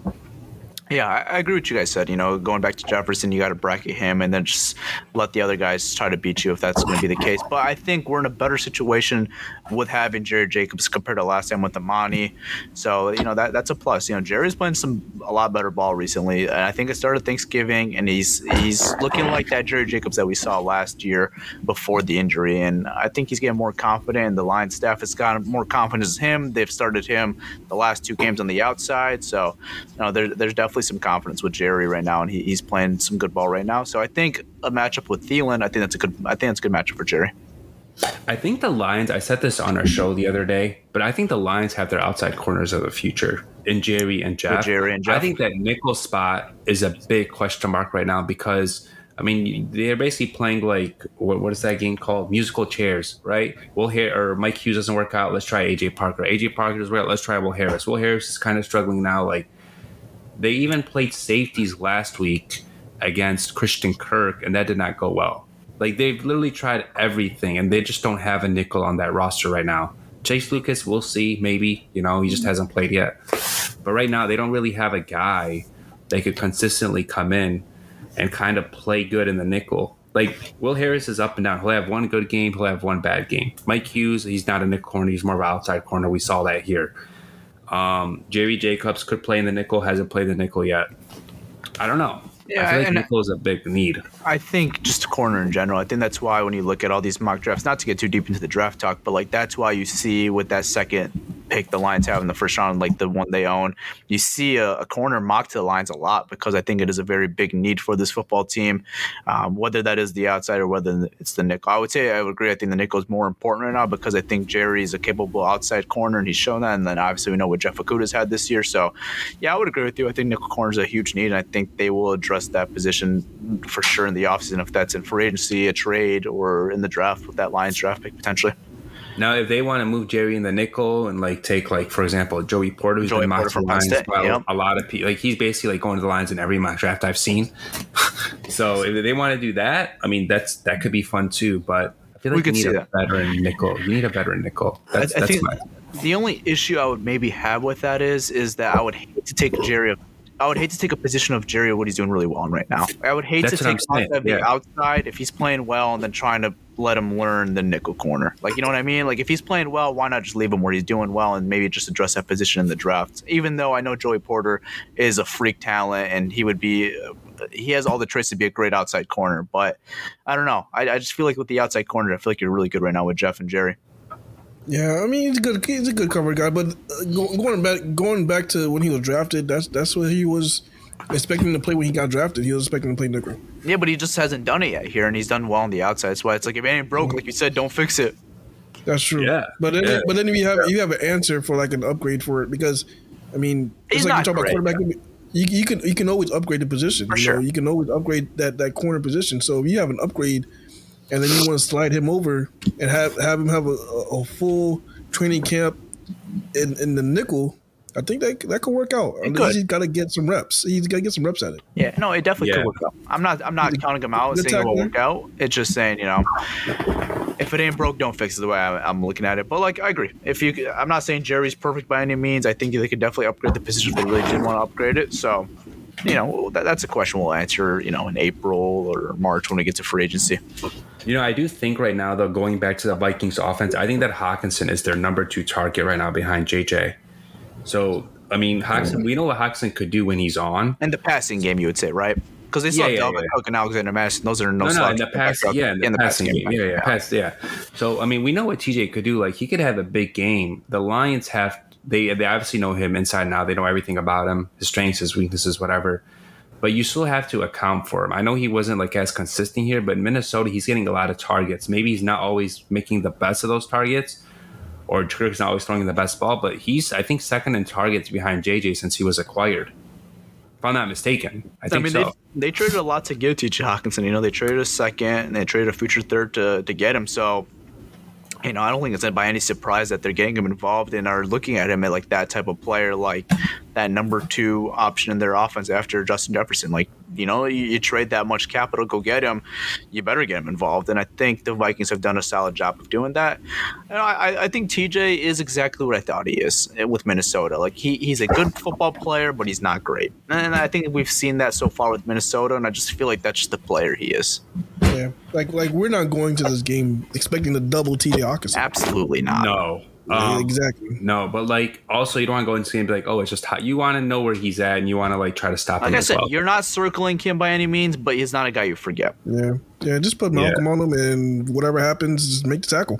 yeah, I, I agree with you guys said. You know, going back to Jefferson, you got to bracket him and then just let the other guys try to beat you if that's going to be the case. But I think we're in a better situation with having Jerry Jacobs compared to last time with Amani. So you know that that's a plus. You know, Jerry's playing some a lot better ball recently, and I think it started Thanksgiving, and he's he's looking like that Jerry Jacobs that we saw last year before the injury, and I think he's getting more confident. And the line staff has gotten more confidence in him. They've started him the last two games on the outside, so you know there, there's definitely some confidence with Jerry right now, and he, he's playing some good ball right now. So I think a matchup with Thielen, I think that's a good. I think that's a good matchup for Jerry. I think the Lions, I said this on our show the other day, but I think the Lions have their outside corners of the future in Jerry and Jeff. Jerry and Jeff. I think that nickel spot is a big question mark right now because, I mean, they're basically playing like, what, what is that game called? Musical chairs, right? Will Harris or Mike Hughes doesn't work out. Let's try AJ Parker. AJ Parker doesn't work out. Let's try Will Harris. Will Harris is kind of struggling now. Like, they even played safeties last week against Christian Kirk, and that did not go well. Like they've literally tried everything, and they just don't have a nickel on that roster right now. Chase Lucas, we'll see, maybe. You know, he just hasn't played yet. But right now, they don't really have a guy they could consistently come in and kind of play good in the nickel. Like Will Harris is up and down. He'll have one good game, he'll have one bad game. Mike Hughes, he's not a nickel corner, he's more of an outside corner. We saw that here. Um, Jerry Jacobs could play in the nickel, hasn't played the nickel yet. I don't know. Yeah, I feel like nickel is a big need. I think just a corner in general. I think that's why when you look at all these mock drafts, not to get too deep into the draft talk, but like that's why you see with that second pick the Lions have in the first round, like the one they own, you see a, a corner mock to the Lions a lot because I think it is a very big need for this football team, um, whether that is the outside or whether it's the nickel. I would say I would agree. I think the nickel is more important right now because I think Jerry is a capable outside corner and he's shown that. And then obviously we know what Jeff Okudah's had this year. So yeah, I would agree with you. I think nickel corner is a huge need, and I think they will address that position for sure in the offseason if that's in free agency, a trade, or in the draft with that Lions draft pick potentially. Now, if they want to move Jerry in the nickel and like take like for example Joey Porter, who's Joey been mocked from Lions, State, by yep. a lot of people, like he's basically like going to the Lions in every mock draft I've seen. so if they want to do that, I mean that's that could be fun too. But I feel We like you could need see a that. veteran nickel. You need a veteran nickel. That's, I, I that's think my the only issue I would maybe have with that is is that I would hate to take Jerry. I would hate to take a position of Jerry what he's doing really well right now. I would hate That's to take saying, outside the outside if he's playing well and then trying to let him learn the nickel corner. Like you know what I mean? Like if he's playing well, why not just leave him where he's doing well and maybe just address that position in the draft? Even though I know Joey Porter is a freak talent and he would be. He has all the traits to be a great outside corner, but I don't know. I, I just feel like with the outside corner, I feel like you're really good right now with Jeff and Jerry. Yeah, I mean he's a good he's a good cover guy, but uh, going back going back to when he was drafted, that's that's what he was expecting to play when he got drafted. He was expecting to play nickel. Yeah, but he just hasn't done it yet here, and he's done well on the outside. That's why it's like if it ain't broke, like you said, don't fix it. That's true. Yeah, but then yeah. but then you have you have an answer for like an upgrade for it because I mean He's it's like you talk great, about quarterback. You, you can you can always upgrade the position. For you know, sure. you can always upgrade that that corner position. So if you have an upgrade, and then you want to slide him over and have have him have a, a, a full training camp in, in the nickel, I think that that could work out. It Unless could. He's got to get some reps. He's got to get some reps at it. Yeah, no, it definitely Yeah. could work out. I'm not, I'm not counting him out and Good saying it will tackler. work out. It's just saying, you know, if it ain't broke, don't fix it. The way I, I'm looking at it, but like I agree. If you, I'm not saying Jerry's perfect by any means. I think they could definitely upgrade the position if they really did want to upgrade it. So, you know, that, that's a question we'll answer, you know, in April or March when we get to free agency. You know, I do think right now, though, going back to the Vikings offense, I think that Hockenson is their number two target right now behind JJ. So, I mean, Hockenson, we know what Hockenson could do when he's on. And the passing game, you would say, right? Because they still Yeah, have yeah, Dalvin yeah. Cook and Alexander Mattison. Those are no, No, no, in the pass, yeah, in the, passing game, yeah, yeah, right? pass, yeah. So, I mean, we know what TJ could do. Like, he could have a big game. The Lions have they they obviously know him inside and out. They know everything about him, his strengths, his weaknesses, whatever. But you still have to account for him. I know he wasn't like as consistent here, but in Minnesota, he's getting a lot of targets. Maybe he's not always making the best of those targets, or Kirk's not always throwing the best ball. But he's, I think, second in targets behind JJ since he was acquired. If I'm not mistaken, I I think mean, so. they, they traded a lot to get TJ Hockenson. You know, they traded a second and they traded a future third to, to get him. So, you know, I don't think it's by any surprise that they're getting him involved and are looking at him at like that type of player, like that number two option in their offense after Justin Jefferson. Like, you know, you, you trade that much capital, go get him, you better get him involved. And I think the Vikings have done a solid job of doing that. And I, I think TJ is exactly what I thought he is with Minnesota. Like, he, he's a good football player, but he's not great. And I think we've seen that so far with Minnesota, and I just feel like that's just the player he is. Yeah, like like we're not going to this game expecting to double TJ Hockenson. Absolutely not. no. Yeah, Um, exactly. No, but like also you don't want to go into the game and be like, oh, it's just hot. You want to know where he's at and you want to like try to stop him Like I as said, well. you're not circling him by any means, but he's not a guy you forget. Yeah, yeah. Just put Malcolm on him, and whatever happens, just make the tackle.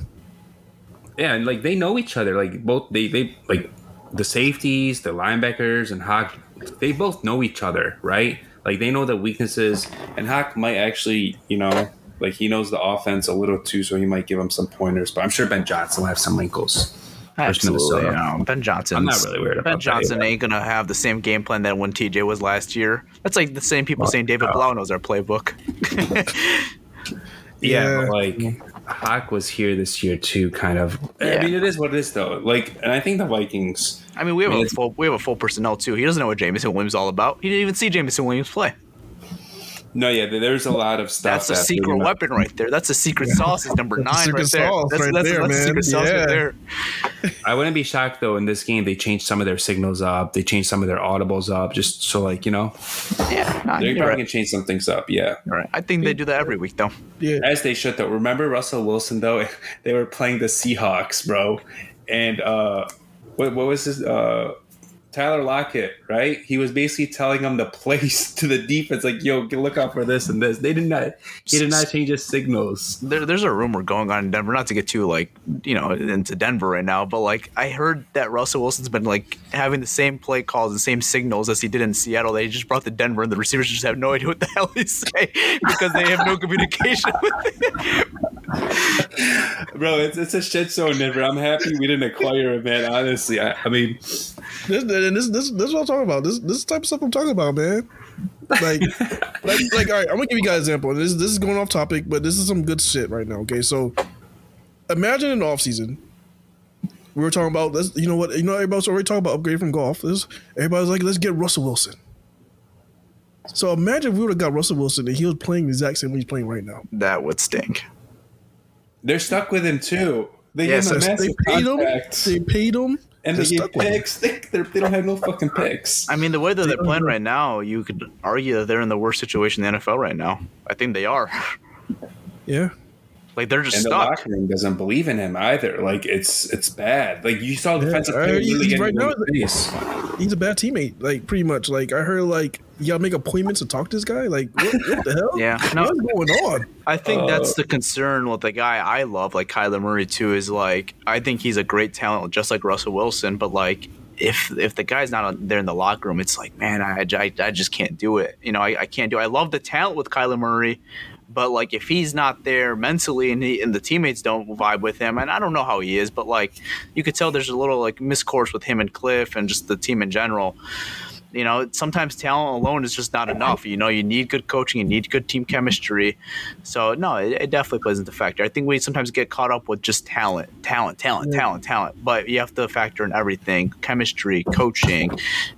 Yeah, and like they know each other. Like both they they like the safeties, the linebackers, and Hawk. They both know each other, right? Like they know the weaknesses, and Hawk might actually, you know, like he knows the offense a little too, so he might give him some pointers. But I'm sure Ben Johnson will have some wrinkles. versus Absolutely. Minnesota. Ben Johnson. I'm not really weird about Ben Johnson either. ain't gonna have the same game plan that when TJ was last year. That's like the same people saying David Blough knows our playbook. Yeah, Yeah. like Hawk was here this year too, kind of. Yeah. I mean, it is what it is, though. Like, and I think the Vikings. I mean, we have I mean, a full we have a full personnel too. He doesn't know what Jameson Williams is all about. He didn't even see Jameson Williams play. No, yeah, there's a lot of stuff. That's a that secret they're not- weapon right there. That's a secret sauce. Is number nine right there. sauce That's, right that's, there, that's a man. secret sauce Yeah. right there. I wouldn't be shocked though. In this game, they changed some of their signals up. They changed some of their audibles up, just so like you know, Yeah, nah, they're probably right. gonna change some things up. Yeah, You're. I think they do that every week though. Yeah. as they should though. Remember Russell Wilson though? They were playing the Seahawks, bro, and uh, what what was his uh. Tyler Lockett, right? He was basically telling them the place to the defense, like, "Yo, look out for this and this." They did not. He did not change his signals. There, there's a rumor going on in Denver. Not to get too like you know into Denver right now, but like I heard that Russell Wilson's been like having the same play calls and same signals as he did in Seattle. They just brought to Denver, and the receivers just have no idea what the hell he's saying because they have no communication with it. Bro, it's, it's a shit show, Denver. I'm happy we didn't acquire him, man. Honestly, I, I mean, This, and this, this, this is what I'm talking about. This, this is the type of stuff I'm talking about, man. Like, like, like, all right. I'm gonna give you guys an example. This, this is going off topic, but this is some good shit right now. Okay, so imagine in the off season, we were talking about. Let's, you know what? You know, everybody's already talking about upgrade from Goff. This, everybody's like, let's get Russell Wilson. So imagine if we would have got Russell Wilson and he was playing the exact same way he's playing right now. That would stink. they're stuck with him too. They Yes, gave him a They massive paid him. They paid him. And they're they gave stuck with him. picks. They, they're- they don't have no fucking picks. I mean, the way that they're playing right now, you could argue that they're in the worst situation in the NFL right now. I think they are. Yeah. Like they're just And the stuck. locker room doesn't believe in him either. Like it's it's bad. Like you saw Yeah, defensive I player heard really he's getting right in now- the face. He's a bad teammate, like pretty much. Like I heard, like you gotta make appointments to talk to this guy. Like what, what the hell? Yeah, no. what's going on? I think that's Uh, the concern with the guy I love, like Kyler Murray too. Is like I think he's a great talent, just like Russell Wilson. But like if if the guy's not there in the locker room, it's like man, I, I, I just can't do it. You know, I, I can't do. it. I love the talent with Kyler Murray, but like if he's not there mentally and he, and the teammates don't vibe with him, and I don't know how he is, but like you could tell there's a little like miscourse with him and Kliff and just the team in general you know, sometimes talent alone is just not enough. You know, you need good coaching, you need good team chemistry. So no, it, it definitely plays into factor. I think we sometimes get caught up with just talent, talent, talent, talent, talent. But you have to factor in everything: chemistry, coaching,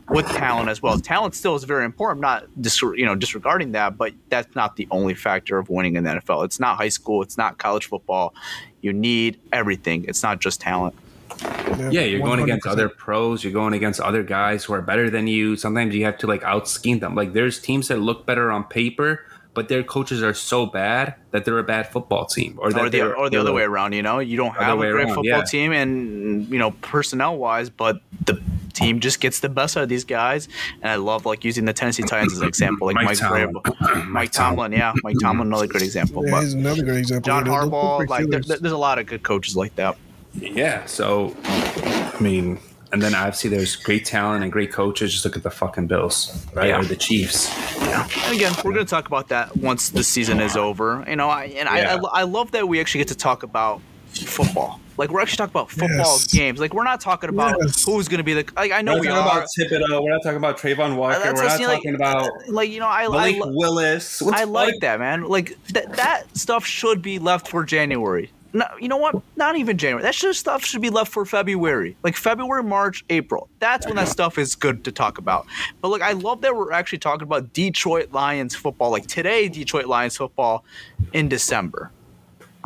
with talent as well. Talent still is very important. Not dis- you know disregarding that, but that's not the only factor of winning in the NFL. It's not high school. It's not college football. You need everything. It's not just talent. Yeah, you're going against other pros. You're going against other guys who are better than you. Sometimes you have to like out scheme them. Like there's teams that look better on paper, but their coaches are so bad that they're a bad football team, or that or the, or the other way around. You know, you don't have a great around, football yeah. team, and you know, personnel wise, but the team just gets the best out of these guys. And I love like using the Tennessee Titans as an example, like Mike Mike, Tomlin. Vrabel, Mike Tomlin, yeah, Mike Tomlin, another great example. Yeah, but he's another great example. John The- the Harbaugh, like there, there's a lot of good coaches like that. Yeah. So, I mean, and then obviously there's great talent and great coaches. Just look at the fucking Bills, right? Yeah. Or the Chiefs. And again, we're going to talk about that once the season is over. You know, I, and Yeah. I, I, I love that we actually get to talk about football. Like we're actually talking about football Yes. games. Like we're not talking about Yes. who's going to be the. Like I know We're we not talking are. about Thibodeau. We're not talking about Travon Walker. That's We're not saying, talking like, about like you know, I, I, Malik lo- Willis. What I the like that, man. Like that that stuff should be left for January. No, you know what? Not even January. That should, stuff should be left for February. Like February, March, April. That's when that stuff is good to talk about. But look, I love that we're actually talking about Detroit Lions football. Like today, Detroit Lions football in December.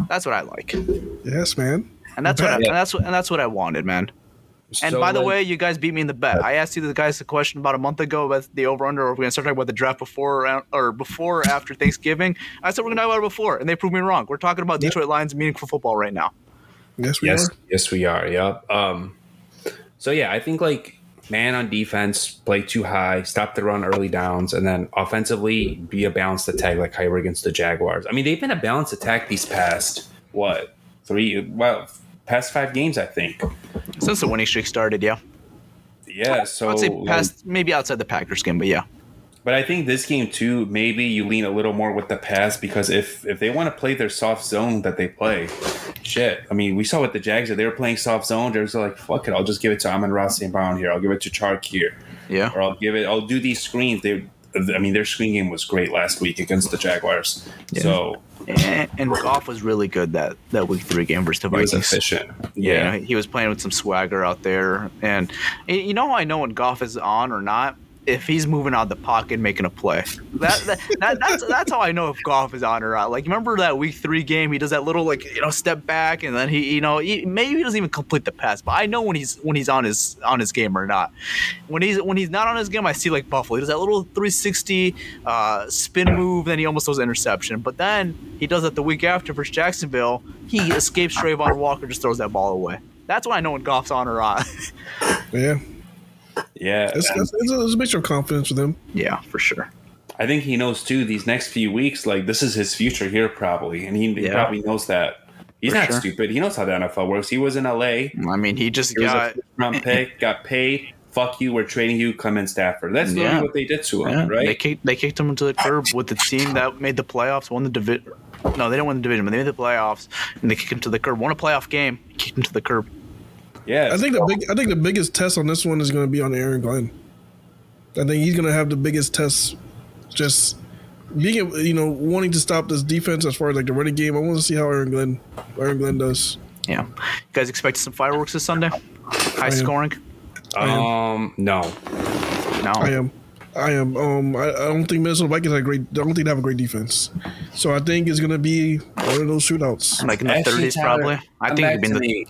That's what I like, yes, man. and that's what I, and that's what and that's what I wanted, man. And So, by the like- way, you guys beat me in the bet. I asked you the guys a question about a month ago about the over under. Or we're gonna start talking about the draft before or, or before or after Thanksgiving. I said we're gonna talk about it before, and they proved me wrong. We're talking about Detroit Lions meaningful football right now. Yes, we Yes, are. yes, we are. Yep. Um, so yeah, I think like man on defense, play too high, stop the run early downs, and then offensively be a balanced attack like how you were against the Jaguars. I mean, they've been a balanced attack these past what three well past five games, I think. Since the winning streak started, yeah, Yeah. So I'd say like- past maybe outside the Packers game, but yeah, But I think this game too, maybe you lean a little more with the pass because if if they want to play their soft zone that they play, shit. I mean, we saw what the Jags did. They were playing soft zone. They're like, fuck it, I'll just give it to Amon-Ra St. Brown here. I'll give it to Chark here. yeah. Or I'll give it I'll do these screens. They I mean, their screen game was great last week against the Jaguars. So Eh, and, and Goff was really good that that week three game versus the he was efficient. Yeah, Yeah. he was playing with some swagger out there, and you know I know when Goff is on or not if he's moving out the pocket making a play. That, that, that that's that's how I know if Goff is on or out. Like remember that week three game, he does that little like you know step back and then he you know he, maybe he doesn't even complete the pass, but I know when he's when he's on his on his game or not. When he's when he's not on his game, I see like Buffalo. He does that little 360 uh, spin move, then he almost throws an interception. But then he does it the week after versus Jacksonville. He escapes Travon Walker, just throws that ball away. That's when I know when Goff's on or out. Yeah, Yeah, it's, and it's, it's, a, it's a mixture of confidence with him. yeah, for sure. I think he knows too. These next few weeks, like this is his future here, probably, and he, he probably knows that. He's For not sure. stupid. He knows how the NFL works. He was in LA. I mean, he just He got a round pick, got paid. Fuck you, we're trading you. Come in Stafford. That's Yeah. what they did to him, Yeah, right? They kicked they kicked him into the curb with the team that made the playoffs, won the division. No, they didn't win the division, but they made the playoffs, and they kicked him to the curb. Won a playoff game, kicked him to the curb. Yeah, I think the big, I think the biggest test on this one is going to be on Aaron Glenn. I think he's going to have the biggest test, just being you know wanting to stop this defense as far as like the running game. I want to see how Aaron Glenn Aaron Glenn does. Yeah, you guys expecting some fireworks this Sunday? High scoring? um, no. No. I am. I am. Um, I, I don't think Minnesota Vikings have a great. I don't think they have a great defense. So I think it's gonna be one of those shootouts. Like in the thirties, probably. I come think back it'd be in the me.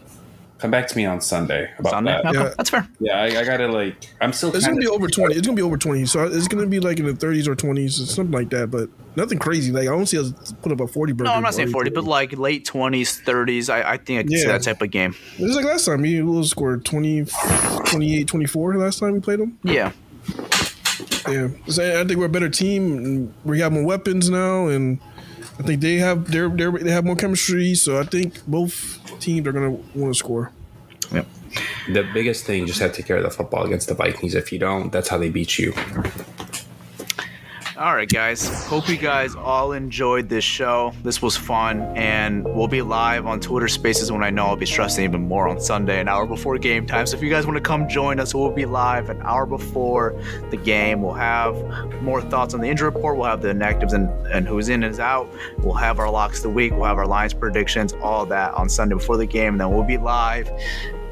Come back to me on Sunday about Sunday. that. Okay, Yeah. that's fair. Yeah, I, I gotta like. I'm still. It's gonna be over twenty. It's gonna be over twenty. So it's gonna be like in the thirties or twenties, or something like that. But nothing crazy. Like I don't see us put up a forty burger. No, I'm not saying or forty, but like late twenties, thirties. I, I think I can see that type of game. it's like last time. We will scored 20, 28, 24 last time we played them. Yeah. Yeah, so I think we're a better team. We have more weapons now, and I think they have they're, they're they have more chemistry. So I think both teams are gonna want to score. Yep. the biggest thing. Just have to take care of the football against the Vikings. If you don't, that's how they beat you. All right, guys. Hope you guys all enjoyed this show. This was fun, and we'll be live on Twitter Spaces when I know I'll be stressing even more on Sunday, an hour before game time. So if you guys want to come join us, we'll be live an hour before the game. We'll have more thoughts on the injury report. We'll have the inactives and, and who's in and is out. We'll have our locks of the week. We'll have our lines predictions, all that on Sunday before the game. And then we'll be live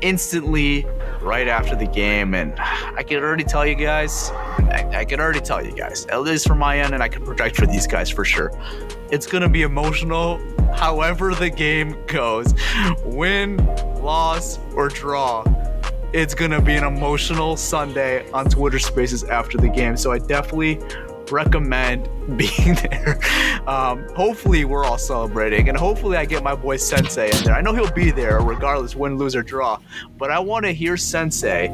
instantly right after the game. And I can already tell you guys, I, I can already tell you guys, at least from my end, and I can project for these guys for sure. It's going to be emotional however the game goes. Win, loss, or draw. It's going to be an emotional Sunday on Twitter Spaces after the game. So I definitely recommend being there. Um, hopefully, we're all celebrating, and hopefully, I get my boy Sensei in there. I know he'll be there regardless, win, lose, or draw. But I want to hear Sensei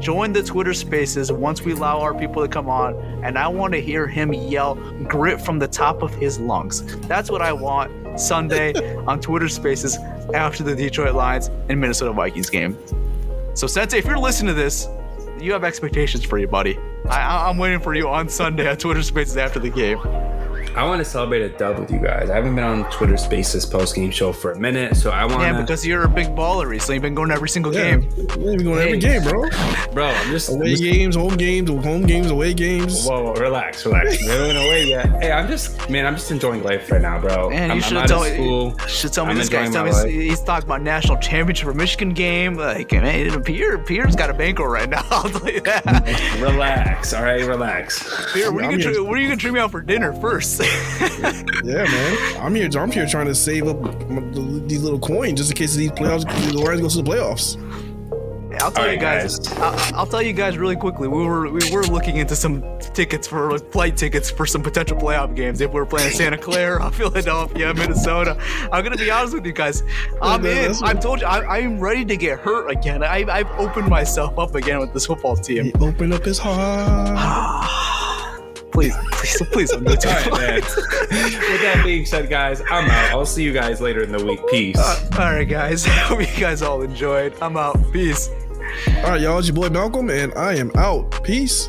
join the Twitter Spaces once we allow our people to come on, and I want to hear him yell grit from the top of his lungs. That's what I want Sunday on Twitter Spaces after the Detroit Lions and Minnesota Vikings game. So, Sensei, if you're listening to this, you have expectations for you, buddy. I, I'm waiting for you on Sunday on Twitter Spaces after the game. I want to celebrate a dub with you guys. I haven't been on Twitter Spaces post game show for a minute, so I want Yeah, because you're a big baller, so you've been going to every single Yeah, game. yeah, we going every game, bro. bro, I'm just, I'm Away just games, home games, home games, away games. Whoa, whoa, relax, relax. We haven't away yet. Hey, I'm just, man, I'm just enjoying life right now, bro. Man, I'm, you I'm should out tell me. Should tell me I'm this guy's enjoying telling me he's talking about national championship for Michigan game. Like, man, Pierre, Pierre's got a bankroll right now. I'll tell you that. Relax, all right, relax. Pierre, what are, you gonna, what are you gonna treat me out for dinner first? Yeah, man. I'm here. I'm here trying to save up m- the- these little coins just in case these playoffs, the Lions go to the playoffs. I'll tell All you guys. guys. I'll, I'll tell you guys really quickly. We were we were looking into some tickets for like, flight tickets for some potential playoff games. If we were playing Santa Clara, Philadelphia, Minnesota, I'm gonna be honest with you guys. I'm Yeah, in. I've told you. I, I'm ready to get hurt again. I, I've opened myself up again with this football team. He opened up his heart. Please, please, please don't do it All right, man. With that being said, guys, I'm out. I'll see you guys later in the week. Peace. Uh, all right, guys. Hope you guys all enjoyed. I'm out. Peace. All right, y'all. It's your boy Malcolm, and I am out. Peace.